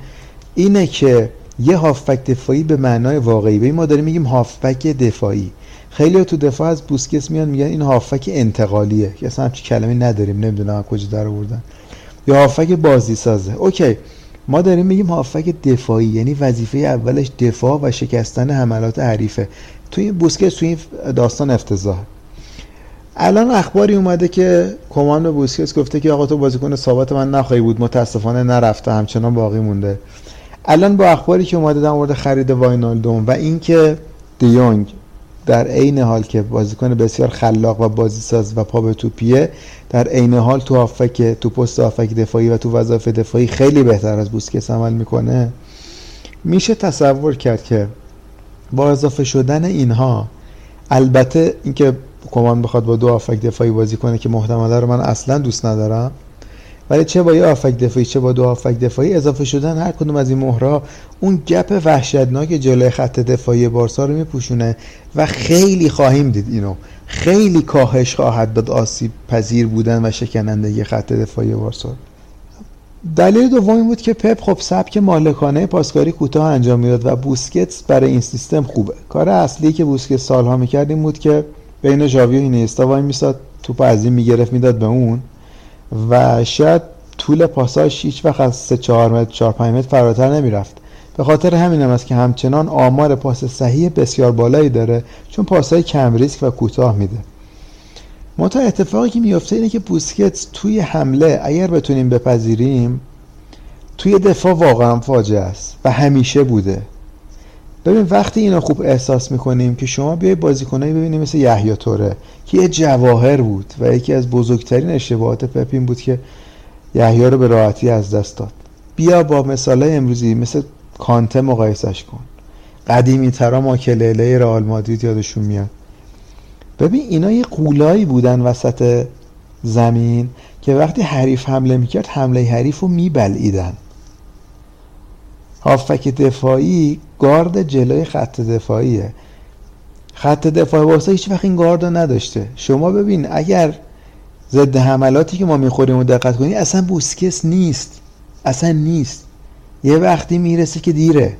اینه که یه هافبک دفاعی به معنای واقعی به ما داریم میگیم هافبک دفاعی. خیلی تو دفاع از بوسکس میان میگن این هافبک انتقالیه. که اصلا همچین کلمه نداریم نمی‌دونم کجا در آوردن. یا هافک بازی سازه اوکی ما داریم میگیم هافک دفاعی یعنی وظیفه اولش دفاع و شکستن حملات حریفه. توی این بوسکت توی این داستان افتضاح الان اخباری اومده که کمان به بوسکس گفته که آقا تو بازیکن ثابت من نخواهی بود متاسفانه نرفته همچنان باقی مونده. الان با اخباری که اومده در مورد خرید واینالدوم و اینکه دیونگ در عین حال که بازیکن بسیار خلاق و بازیساز و پا به توپیه در عین حال تو هافک تو پست هافک دفاعی و تو وظایف دفاعی خیلی بهتر از بوسکس عمل می‌کنه. میشه تصور کرد که با اضافه شدن اینها البته اینکه کمان بخواد با دو هافک دفاعی بازی کنه که محتمله رو من اصلا دوست ندارم ولی چه با یه آفک دفاعی چه با دو آفک دفاعی اضافه شدن هر کدوم از این مهرها اون گپ وحشتناک جلوی خط دفاعی بارسا رو میپوشونه و خیلی خواهیم دید اینو. خیلی کاهش خواهد داد آسیب پذیر بودن و شکنندگی خط دفاعی بارسا. دلیل دومی بود که پپ خب سبک مالکانه پاسکاری کوتاه انجام می‌داد و بوسکتس برای این سیستم خوبه. کار اصلی که بوسکتس سالها می‌کرد این بود که بین ژاوی و اینستا وای میساد توپ از این می‌گرفت می‌داد به اون. و شاید طول پاساش هیچ وقت از 3 4 متر 4 5 متر فراتر نمی‌رفت. به خاطر همین هم است که همچنان آمار پاس صحیح بسیار بالایی داره چون پاسای کم ریسک و کوتاه میده. منتها اتفاقی که میفته اینه که بوسکتس توی حمله اگر بتونیم بپذیریم توی دفاع واقعا فاجعه است و همیشه بوده. ببین وقتی اینو خوب احساس می‌کنیم که شما بیای بازیکنایی ببینیم مثل یحیی توره که یه جواهر بود و یکی از بزرگترین اشتباهات پپ این بود که یحیی رو به راحتی از دست داد. بیا با مثالای امروزی مثل کانته مقایسش کن. قدیمی ترا ماکلله رئال مادرید یادشون میاد. ببین اینا یه قولایی بودن وسط زمین که وقتی حریف حمله می‌کرد حمله حریف رو میبلعیدن. هافک دفاعی گارد جلوی خط دفاعیه. خط دفاع واسه هیچ وقت این گارد نداشته. شما ببین اگر ضد حملاتی که ما می‌خوریم و دقت کنی اصلا بوسکس نیست. اصلا نیست. یه وقتی می‌رسه که دیره.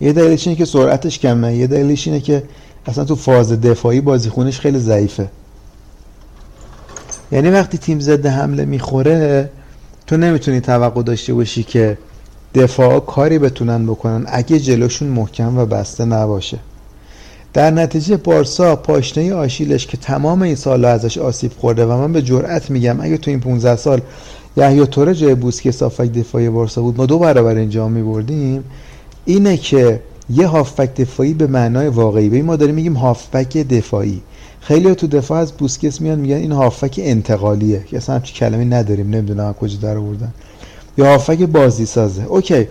یه دلیلش اینه که سرعتش کمه. یه دلیلش اینه که اصلا تو فاز دفاعی بازیخونش خیلی ضعیفه. یعنی وقتی تیم ضد حمله می‌خوره تو نمی‌تونی توقع داشته باشی که دفاع کاری بتونن بکنن اگه جلوشون محکم و بسته نباشه. در نتیجه بارسا پاشنه آشیلش که تمام این سالها ازش آسیب خورده و من به جرئت میگم اگه تو این 15 سال یحیی توره جای بوسکه صافک دفاعی بارسا بود ما دو برابر اینجا میبردیم اینه که یه هافبک دفاعی به معنای واقعی به ما داریم میگیم هافبک دفاعی. خیلی تو دفاع از بوسکس میان میگن این هافبک انتقالیه. که اصلا همچین کلمه نداریم نمی‌دونم کجا در آوردن. یا هافک بازی سازه اوکی.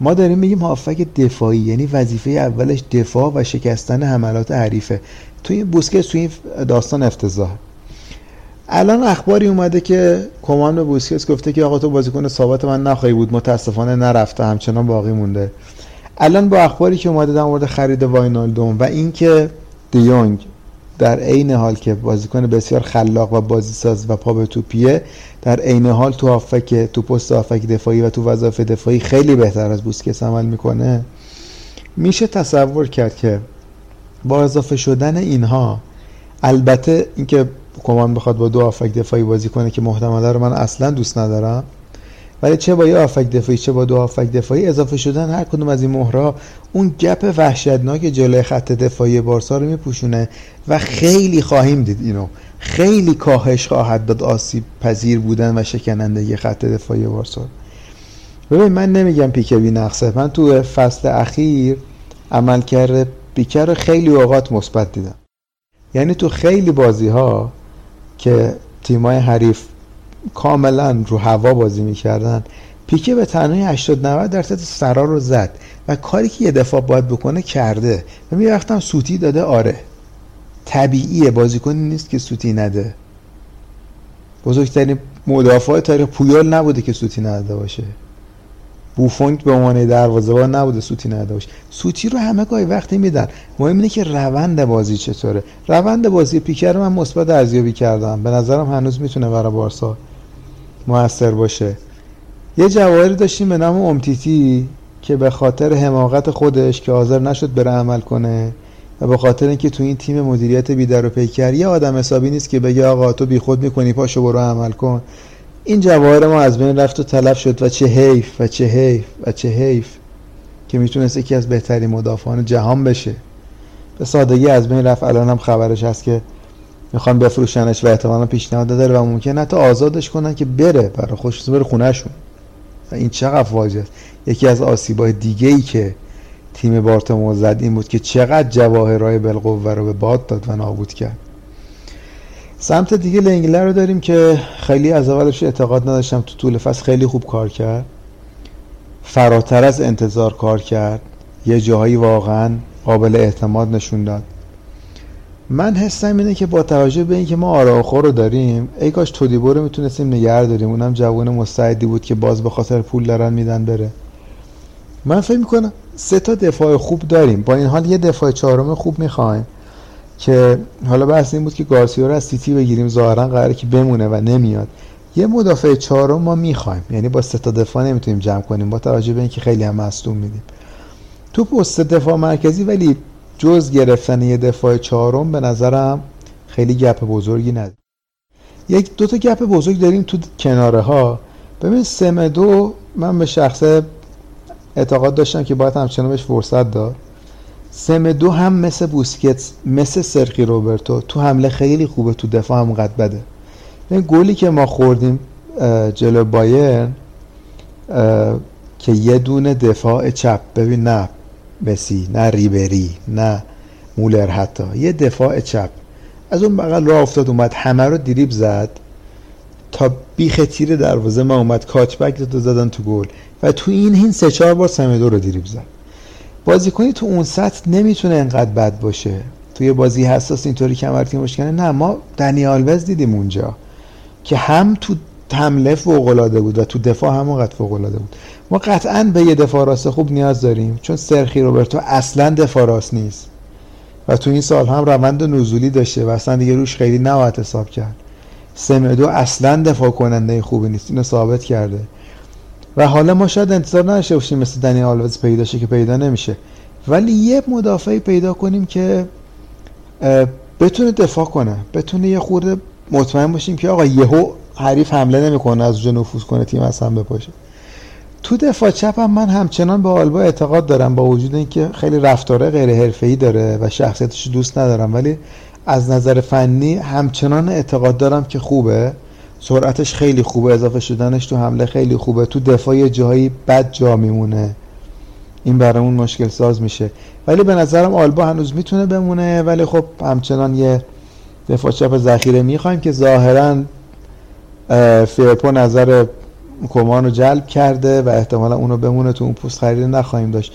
ما داریم میگیم هافک دفاعی یعنی وظیفه اولش دفاع و شکستن حملات حریفه. توی این بوسکت توی این داستان افتضاح. الان اخباری اومده که کمان به بوسکس گفته که آقا تو بازیکن ثابت من نخواهی بود متاسفانه نرفته همچنان باقی مونده. الان با اخباری که اومده در مورد خرید واینالدوم و اینکه دیونگ در عین حال که بازیکن بسیار خلاق و بازیساز و پا به توپیه در عین حال تو هافک تو پست هافک دفاعی و تو وظایف دفاعی خیلی بهتر از بوسکس عمل می‌کنه. میشه تصور کرد که با اضافه شدن اینها البته اینکه کمان بخواد با دو آفک دفاعی بازی کنه که محتمله رو من اصلا دوست ندارم ولی چه با یه آفک دفاعی چه با دو آفک دفاعی اضافه شدن هر کدوم از این مهرها اون گپ وحشتناک جلوی خط دفاعی بارسا رو میپوشونه و خیلی خواهیم دید اینو. خیلی کاهش خواهد داد آسیب پذیر بودن و شکنندگی خط دفاعی بارسا. ببین من نمیگم پیکه بی نقصه. من تو فصل اخیر عملکرد پیکه رو خیلی اوقات مثبت دیدم. یعنی تو خیلی بازی ها که تیمای حریف کاملا رو هوا بازی می‌کردن. پیکه به تنهایی 80 90 درصد سرا رو زد و کاری که یه دفاع باید بکنه کرده. و می وقتم سوتی داده آره. طبیعیه بازیکنی نیست که سوتی نده. بزرگترین مدافع تاریخ پویال نبوده که سوتی نداده باشه. بوفونگ به عنوان دروازه‌بان نبوده سوتی نداده باشه. سوتی رو همه گاهی وقتی میدن. مهم اینه که روند بازی چطوره. روند بازی پیکر من مثبت ارزیابی کردم. به نظرم هنوز می‌تونه برای بارسا موثر باشه. یه جواهری داشتیم به نام امتیتی که به خاطر حماقت خودش که حاضر نشد بره عمل کنه و به خاطر اینکه تو این تیم مدیریت بیدر و پیکر یه آدم حسابی نیست که بگه آقا تو بیخود می‌کنی پاشو برو عمل کن. این جواهر ما از بین رفت و تلف شد و چه حیف و چه حیف و چه حیف که می‌تونست یکی از بهترین مدافعان جهان بشه. به سادگی از بین رفت. الان هم خبرش هست که می‌خوان بفروشنش و احتمالا پیشنهاد داره و ممکن حتی آزادش کنن که بره برای خوش بره خونهشون. این چقدر فاجعه است یکی از آسیبای دیگه ای که تیم بارتمو زد این بود که چقدر جواهرهای بالقوه رو به باد داد و نابود کرد. سمت دیگه لنگلر رو داریم که خیلی از اولش اعتقاد نداشتم تو طول فصل خیلی خوب کار کرد. فراتر از انتظار کار کرد. یه جاهایی واقعا قابل اعتماد نشون داد. من حسم اینه که با توجه به اینکه ما آراخو رو داریم ای کاش تودیبو رو می‌تونستیم نگه داریم. اونم جوان مستعدی بود که باز به خاطر پول دارن میدن بره. من فکر می‌کنم سه تا دفاع خوب داریم. با این حال یه دفاع چهارم خوب می‌خوایم که حالا بحث این بود که گارسیا رو از سیتی بگیریم. ظاهرا قراره که بمونه و نمیاد. یه مدافع چهارم ما می‌خوایم. یعنی با سه تا دفاع نمی‌تونیم جمع کنیم. با توجه به اینکه خیلی هم مصدوم میدیم. تو پست دفاع مرکزی ولی جز گرفتن یه دفاع چهارم به نظرم خیلی گپ بزرگی نداره. یک دو تا گپ بزرگ داریم تو کناره ها. ببین سمدو من به شخصه اعتقاد داشتم که باید همچنان بهش فرصت داد. سمدو هم مثل بوسکتس مثل سرخی روبرتو تو حمله خیلی خوبه تو دفاع هم قد بده. این گلی که ما خوردیم جلو بایرن که یه دونه دفاع چپ. ببین نه مسی نه ریبری نه مولر حتی. یه دفاع چپ. از اون بغل راه افتاد اومد همه رو دریب زد. تا بیخ تیر دروازه ما اومد. کاچبک داد و زدن تو گل. و تو این هین سه چهار بار سمدو رو دریب زد. بازیکنی تو اون سطح نمی‌تونه انقدر بد باشه. توی بازی حساس اینطوری کمر تیمش کنه. نه ما دنی آلوز دیدیم اونجا. که هم تو حمله فوق العاده بود و تو دفاع هم اونقدر فوق العاده بود. ما قطعا به یه دفاع راست خوب نیاز داریم چون سرخی روبرتو اصلا دفاع راست نیست. و تو این سال هم روند نزولی داشته و اصلا دیگه روش خیلی نباید حساب کرد. سمدو اصلا دفاع کننده خوبی نیست اینو ثابت کرده. و حالا ما شاید انتظار نداشته باشیم مثل دنی آلوز پیدا شه که پیدا نمیشه. ولی یه مدافعی پیدا کنیم که بتونه دفاع کنه بتونه یه خورده مطمئن باشیم که آقا یهو حریف حمله نمی‌کنه از اونجا نفوذ کنه تیم هم بپاشه. تو دفاع چپ هم من همچنان به آلبا اعتقاد دارم با وجود اینکه خیلی رفتاره غیر حرفه‌ای داره و شخصیتش دوست ندارم ولی از نظر فنی همچنان اعتقاد دارم که خوبه. سرعتش خیلی خوبه اضافه شدنش تو حمله خیلی خوبه. تو دفاع جایی بد جا میمونه. این برامون مشکل ساز میشه. ولی به نظرم آلبا هنوز می‌تونه بمونه ولی خب همچنان یه دفاع چپ ذخیره می‌خوایم که ظاهرا فیرپو نظر کمان رو جلب کرده و احتمالا اونو بمونه تو اون پست خرید نخواهیم داشت.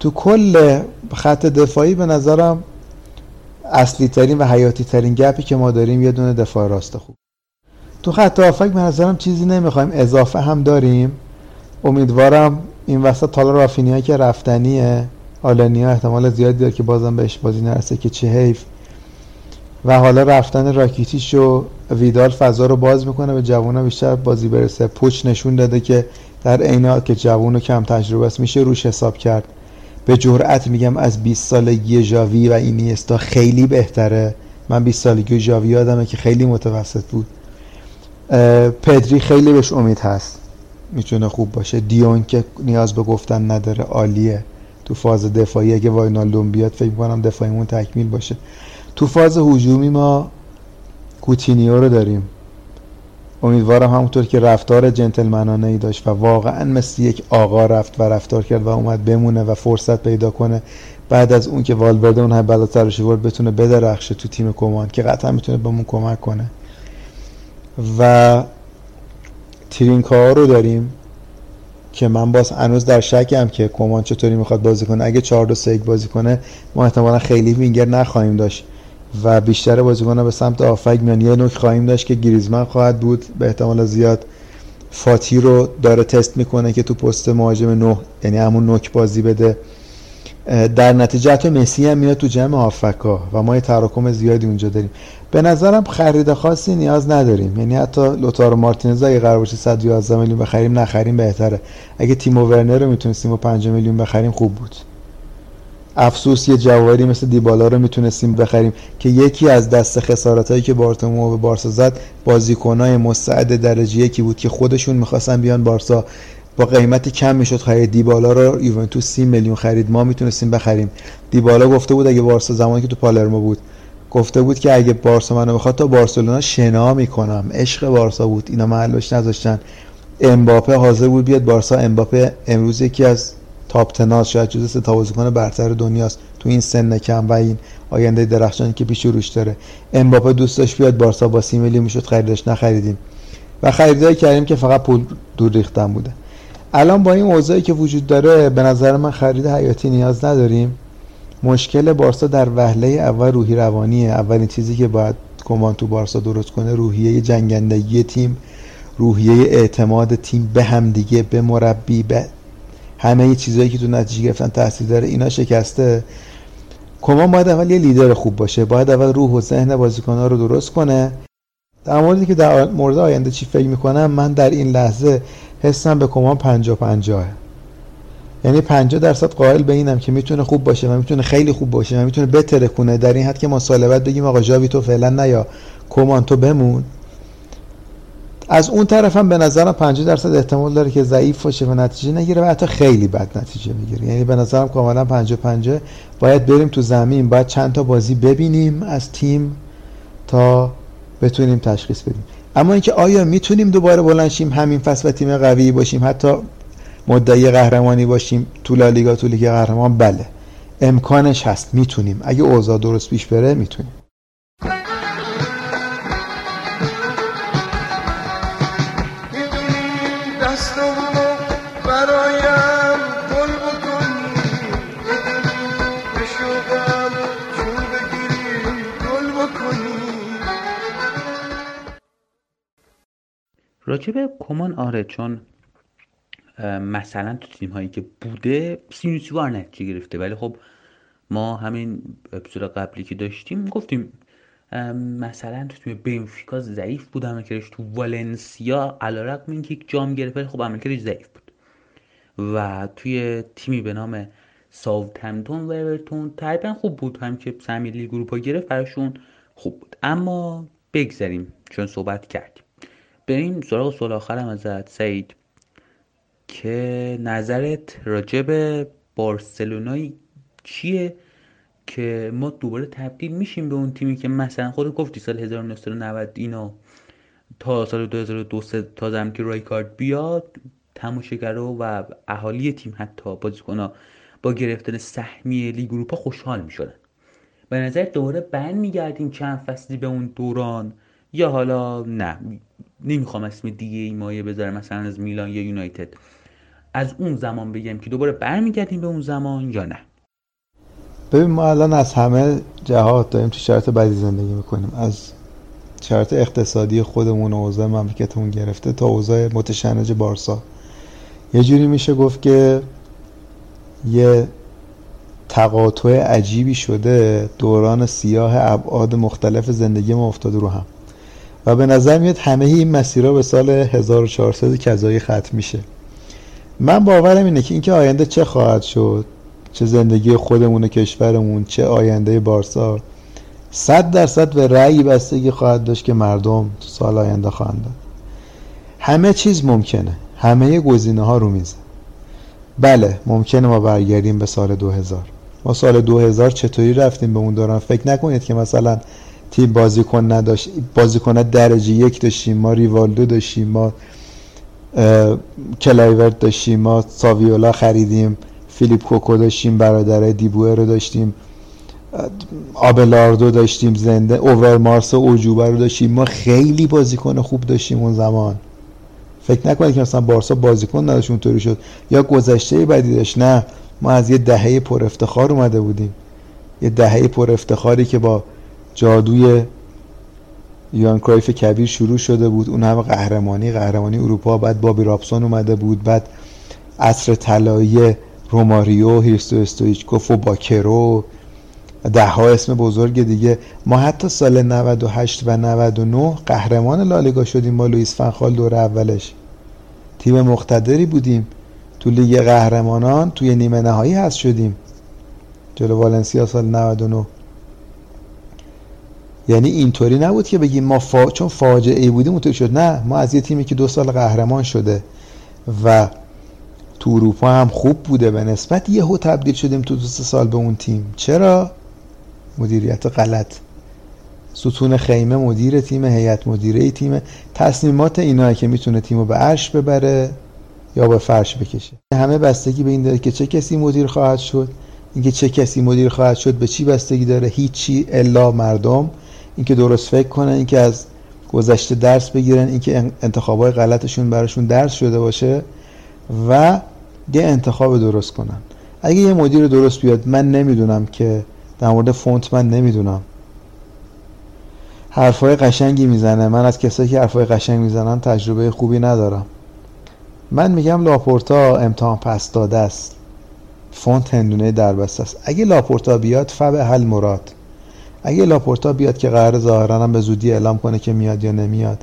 تو کل خط دفاعی به نظرم اصلی ترین و حیاتی ترین گپی که ما داریم یه دونه دفاع راست خوب. تو خط آفک به نظرم چیزی نمی‌خوایم اضافه هم داریم. امیدوارم این وسط حالا رافینیا که رفتنیه آلنیا احتمال زیادی داره که بازم بهش بازی نرسه که چه حیف. و حالا رفتن راکیتیش و ویدال فضا رو باز می‌کنه به جوونا بیشتر بازی برسه. پوچ نشون داده که در عین که جوون و کم تجربه است میشه روش حساب کرد. به جرأت میگم از 20 سالگی ژاوی و اینیستا خیلی بهتره. من 20 سالگی ژاوی یادمه که خیلی متوسط بود. پدری خیلی بهش امید هست. می‌تونه خوب باشه. دیون که نیاز به گفتن نداره عالیه. تو فاز دفاعی اگه واینالدوم بیاد فکر کنم دفاعیمون تکمیل باشه. تو فاز هجومی ما کوتینیو رو داریم. امیدوارم همونطور که رفتار جنتلمنانه ای داشت و واقعا مثل یک آقا رفت و رفتار کرد و اومد بمونه و فرصت پیدا کنه بعد از اون که والورده اون همه بلا سرش آورد بتونه بدرخشه تو تیم کمان که قطعا می‌تونه بهمون کمک کنه. و ترینکا رو داریم که من باز هنوز در شکم که کمان چطوری می‌خواد بازی کنه. اگه 4 2 3 بازی کنه ما احتمالا خیلی وینگر نخواهیم داشت. و بیشتر بازیکن‌ها به سمت آفک میان. یه نوک خواهیم داشت که گریزمن خواهد بود. به احتمال زیاد فاتی رو داره تست می‌کنه که تو پست مهاجم نه یعنی همون نوک بازی بده. در نتیجه حتی مسی هم میاد تو جمع هافکا و ما یه تراکم زیادی اونجا داریم. به نظرم خرید خاصی نیاز نداریم. یعنی حتی لوتارو مارتینز اگه قرار باشه 111 میلیون بخریم نخریم بهتره. اگه تیمو ورنر رو می‌تونستیم با 5 میلیون بخریم خوب بود. افسوس یه جواهری مثل دیبالا رو می‌تونستیم بخریم که یکی از دست خسارت هایی که بارتومو به بارسا زد بازیکنای مستعد درجه یکی بود که خودشون می‌خواستن بیان بارسا. با قیمت کم می‌شد خرید. دیبالا رو یوونتوس 30 میلیون خرید. ما می‌تونستیم بخریم. دیبالا گفته بود اگه بارسا زمانی که تو پالرمو بود گفته بود که اگه بارسا منو بخواد تا بارسلونا شنا می‌کنم. عشق بارسا بود. اینا محلش نذاشتن. امباپه حاضر بود بیاد بارسا. امباپه امروز یکی از تاپ تناس شاید جزو سه تا بازیکن برتر دنیاست. تو این سن کم و این آینده درخشانی که پیش روش داره. امباپه دوست داشت بیاد بارسا با 30 میلیون می‌شد خریدش نخریدیم. و خریدایی کردیم که فقط پول دور ریختن بوده. الان با این اوضاعی که وجود داره به نظر من خرید حیاتی نیاز نداریم. مشکل بارسا در وهله اول روحی روانیه. اولین چیزی که باید کمان تو بارسا درست کنه روحیه جنگندگی تیم روحیه اعتماد تیم به همدیگه به مربی به همه چیزهایی که تو نتیجه گرفتن تاثیر داره اینا شکسته. کمان باید اول یه لیدر خوب باشه باید اول روح و ذهن بازیکن‌ها رو درست کنه. در موردی که در مورد آینده چی فکر می‌کنم من در این لحظه حسم به کمان 50 50 یعنی 50 درصد قائل به اینم که می‌تونه خوب باشه و می‌تونه خیلی خوب باشه و می‌تونه کنه در این حد که ما سال بعد بگیم آقا جاوی تو فعلا نیا کمان تو بمون. از اون طرف هم به نظرم 50 درصد احتمال داره که ضعیف باشه و نتیجه نگیره و حتی خیلی بد نتیجه بگیره یعنی به نظرم کاملا 50 50 باید بریم تو زمین باید چند تا بازی ببینیم از تیم تا بتونیم تشخیص بدیم. اما اینکه آیا می‌تونیم دوباره بلند شیم همین فصل و تیم قوی باشیم حتی مدعی قهرمانی باشیم تو لالیگا تو لیگ قهرمان بله. امکانش هست می‌تونیم. اگه اوضاع درست پیش بره می‌تونیم. راجب کمان آره چون مثلا تو تیم هایی که بوده سینوسوار نتیجه گرفته. ولی خب ما همین اپیزود قبلی که داشتیم گفتیم مثلا تو تیم بنفیکا ضعیف بود عملکردش تو والنسیا علیرغم اینکه یک جام گرفت ولی خب عملکردش ضعیف بود. و توی تیمی به نام ساوثهمپتون و اورتون تقریبا خوب بود. هم که سهمیه لیگ گرفت براشون خوب بود. اما بگذریم چون صحبت کردیم. بریم سراغ سوال آخرم ازت. سعید که نظرت راجب بارسلونای چیه که ما دوباره تبدیل میشیم به اون تیمی که مثلا خود گفتی سال 1990 اینا تا سال 2002 سه- تا زمانی که رایکارد بیاد تماشاگرها و اهالی تیم حتی بازیکنها با گرفتن سهمیه لیگ اروپا خوشحال می‌شدن. به نظر دوباره برمیگردیم چند فصلی به اون دوران یا حالا نه نمی‌خوام اسم دیگه ای مایه بذارم مثلا از میلان یا یونایتد. از اون زمان بگم که دوباره برمیگردیم به اون زمان یا نه. ببین ما الان از همه جهات داریم تو شرایط بدی زندگی می‌کنیم. از شرایط اقتصادی خودمون و اوضاع مملکتمون گرفته تا اوضاع متشنج بارسا. یه جوری میشه گفت که یه تقاطع عجیبی شده دوران سیاه ابعاد مختلف زندگی ما افتاده رو هم. و به نظر میاد همه این مسیرها به سال 1400 کذایی ختم میشه. من باورم اینه که اینکه آینده چه خواهد شد چه زندگی خودمون و کشورمون چه آینده بارسا صد درصد به رأی بستگی خواهد داشت که مردم تو سال آینده خواهند داد. همه چیز ممکنه. همه گزینه ها رو میزه. بله ممکنه ما برگردیم به سال 2000 ما سال 2000 چطوری رفتیم به اون دوران؟ فکر نکنید که مثلا تیم بازیکن نداشت بازیکن درجه یک داشتیم ما ریوالدو داشتیم ما کلایورت داشتیم ما ساویولا خریدیم فیلیپ کوکو داشتیم برادرای دی‌بوئر رو داشتیم آبلاردو داشتیم زندن اوورمارس و اوجوبه رو داشتیم. ما خیلی بازیکن خوب داشتیم اون زمان. فکر نکنید که مثلا بارسا بازیکن نداشت اونطوری شد. یا گذشته بدی داشت. نه ما از یه دهه پر افتخار اومده بودیم. یه دهه پر افتخاری که با جادوی یوان کرایف کبیر شروع شده بود. اون همه قهرمانی قهرمانی اروپا. بعد بابی رابسون اومده بود. بعد عصر طلایی روماریو هریستو استویچکوف و باکرو. ده ها اسم بزرگ دیگه. ما حتی سال 98 و 99 قهرمان لالیگا شدیم با لوئیس فنخال دور اولش. تیم مقتدری بودیم. تو لیگ قهرمانان توی نیمه نهایی هست شدیم. جلو والنسیا سال 99 یعنی اینطوری نبود که بگیم ما فا... چون فاجعه ای بودیم اونطوری شد. نه ما از یه تیمی که دو سال قهرمان شده و تو اروپا هم خوب بوده به نسبت یهو تبدیل شدیم تو دو سال به اون تیم. چرا؟ مدیریت غلط. ستون خیمه مدیر تیم هیئت مدیره تیم. تصمیمات اینا که می‌تونه تیمو به عرش ببره یا به فرش بکشه. همه بستگی به این داره که چه کسی مدیر خواهد شد. اینکه چه کسی مدیر خواهد شد به چی بستگی داره هیچی الا مردم اینکه درست فکر کنن اینکه از گذشته درس بگیرن اینکه انتخابای غلطشون براشون درس شده باشه و یه انتخاب درست کنن. اگه یه مدیر درست بیاد من نمی‌دونم که در مورد فونت من نمی‌دونم. حرفای قشنگی می‌زنه. من از کسایی که حرفای قشنگ می‌زنن تجربه خوبی ندارم. من میگم لاپورتا امتحان پس داده است. فونت هندونه دربسته است. اگه لاپورتا بیاد فهو المراد. اگه لاپورتا بیاد که قرار ظاهرا هم به زودی اعلام کنه که میاد یا نمیاد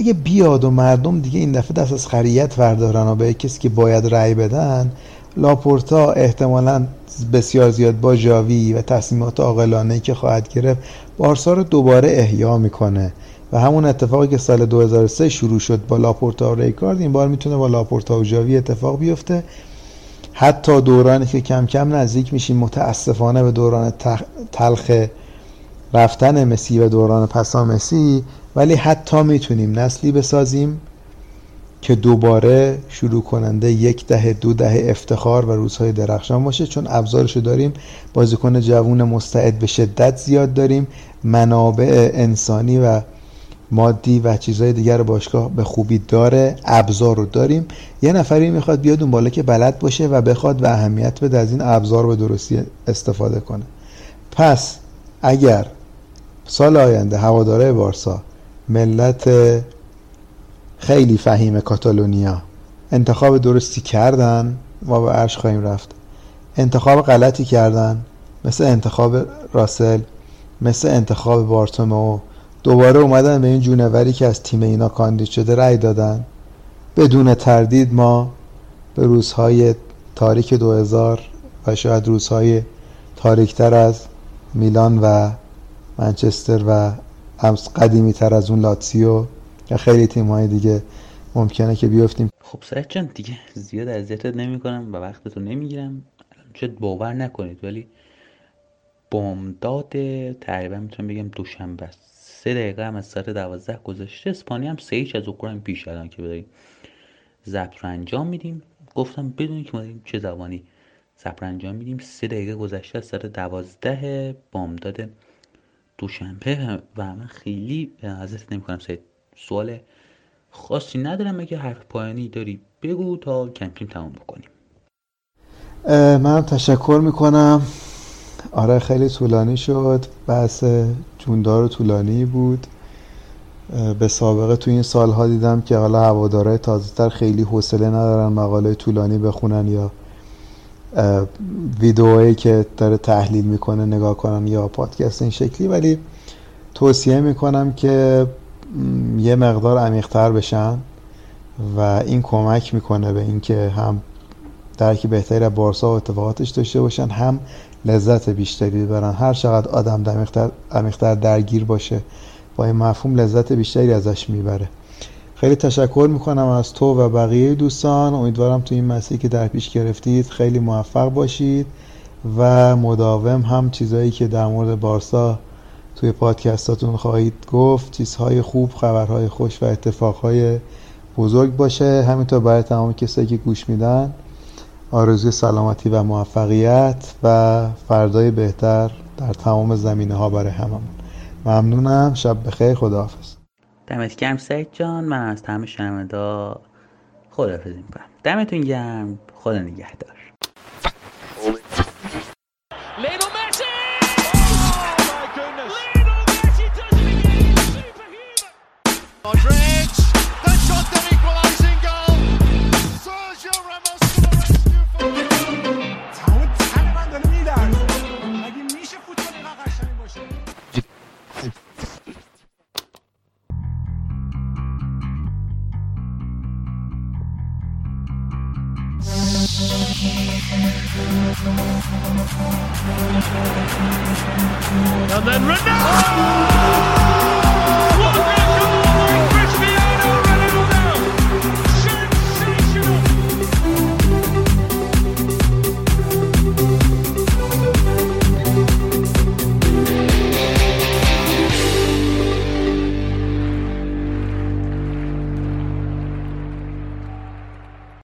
اگه بیاد و مردم دیگه این دفعه دست از خریت بردارن و به کسی که باید رأی بدن لاپورتا احتمالا بسیار زیاد با جاوی و تصمیمات عاقلانه که خواهد گرفت بارسا رو دوباره احیا می‌کنه. و همون اتفاقی که سال 2003 شروع شد با لاپورتا و ریکارد این بار می‌تونه با لاپورتا و جاوی اتفاق بیفته. حتی دورانی که کم کم نزدیک میشیم متاسفانه به دوران تلخ رفتن مسی و دوران پسا مسی ولی حتی می‌تونیم نسلی بسازیم که دوباره شروع کننده یک دهه دو دهه افتخار و روزهای درخشان باشه چون ابزارشو داریم. بازیکن جوون مستعد به شدت زیاد داریم. منابع انسانی و مادی و چیزهای دیگر باشگاه به خوبی داره ابزار رو داریم. یه نفری می‌خواد بیاد اون بالا که بلد باشه و بخواد و اهمیت بده از این ابزار به درستی استفاده کنه. پس اگر سال آینده هواداره بارسا ملت خیلی فهیم کاتالونیا. انتخاب درستی کردن ما به عرش خواهیم رفت. انتخاب غلطی کردن مثل انتخاب راسل مثل انتخاب بارتومو دوباره اومدن به این جونوری که از تیم اینا کاندید شده رأی دادن. بدون تردید ما به روزهای تاریک 2000 و شاید روزهای تاریکتر از میلان و منچستر و قدیمی تر از اون لاتسیو یا خیلی تیم های دیگه ممکنه که بیفتیم. خب سعید جان دیگه زیاد اذیتت نمی‌کنم و وقتتو نمی‌گیرم. شاید باور نکنید ولی بامداد تقریبا می‌تونم بگم دوشنبه است. سه دقیقه هم از ساعت دوازده گذشته. اسپانیا هم سه هیچ از اوکراین پیش الان که بداریم ضبط رو انجام میدیم. گفتم بدونی که ما داریم چه زبانی ضبط رو انجام میدیم. سه دقیقه گذشته از ساعت دوازده بامداد دوشنبه و من خیلی ازت نمی‌کنم سعید سوال خاصی ندارم اگه حرف پایانی داری؟ بگو تا کمپیم تمام بکنیم. من تشکر می‌کنم. آره خیلی طولانی شد. بحث جوندار طولانی بود. به سابقه تو این سالها دیدم که حالا هوادارهای تازه تر خیلی حوصله ندارن مقاله طولانی بخونن یا ویدئوهایی که داره تحلیل می‌کنه نگاه کنن یا پادکست این شکلی ولی توصیه می‌کنم که یه مقدار عمیقتر بشن و این کمک می‌کنه به اینکه هم درک بهتری از بارسا و اتفاقاتش داشته باشن هم لذت بیشتری ببرن. هر چقدر آدم عمیق‌تر درگیر باشه با این مفهوم لذت بیشتری ازش می‌بره. خیلی تشکر می‌کنم از تو و بقیه دوستان. امیدوارم تو این مسیری که در پیش گرفتید خیلی موفق باشید و مداوم هم چیزهایی که در مورد بارسا توی پادکستاتون خواهید گفت چیزهای خوب خبرهای خوش و اتفاقهای بزرگ باشه. همینطور برای تمام کسایی که گوش میدن آرزوی سلامتی و موفقیت و فردای بهتر در تمام زمینه ها برای هممون. ممنونم. شب بخیر. خداحافظ. دمت گرم سعید جان. من از تمام شنوندا خداحافظی می‌کنم. دمتون گرم. خدا نگهدار. Lionel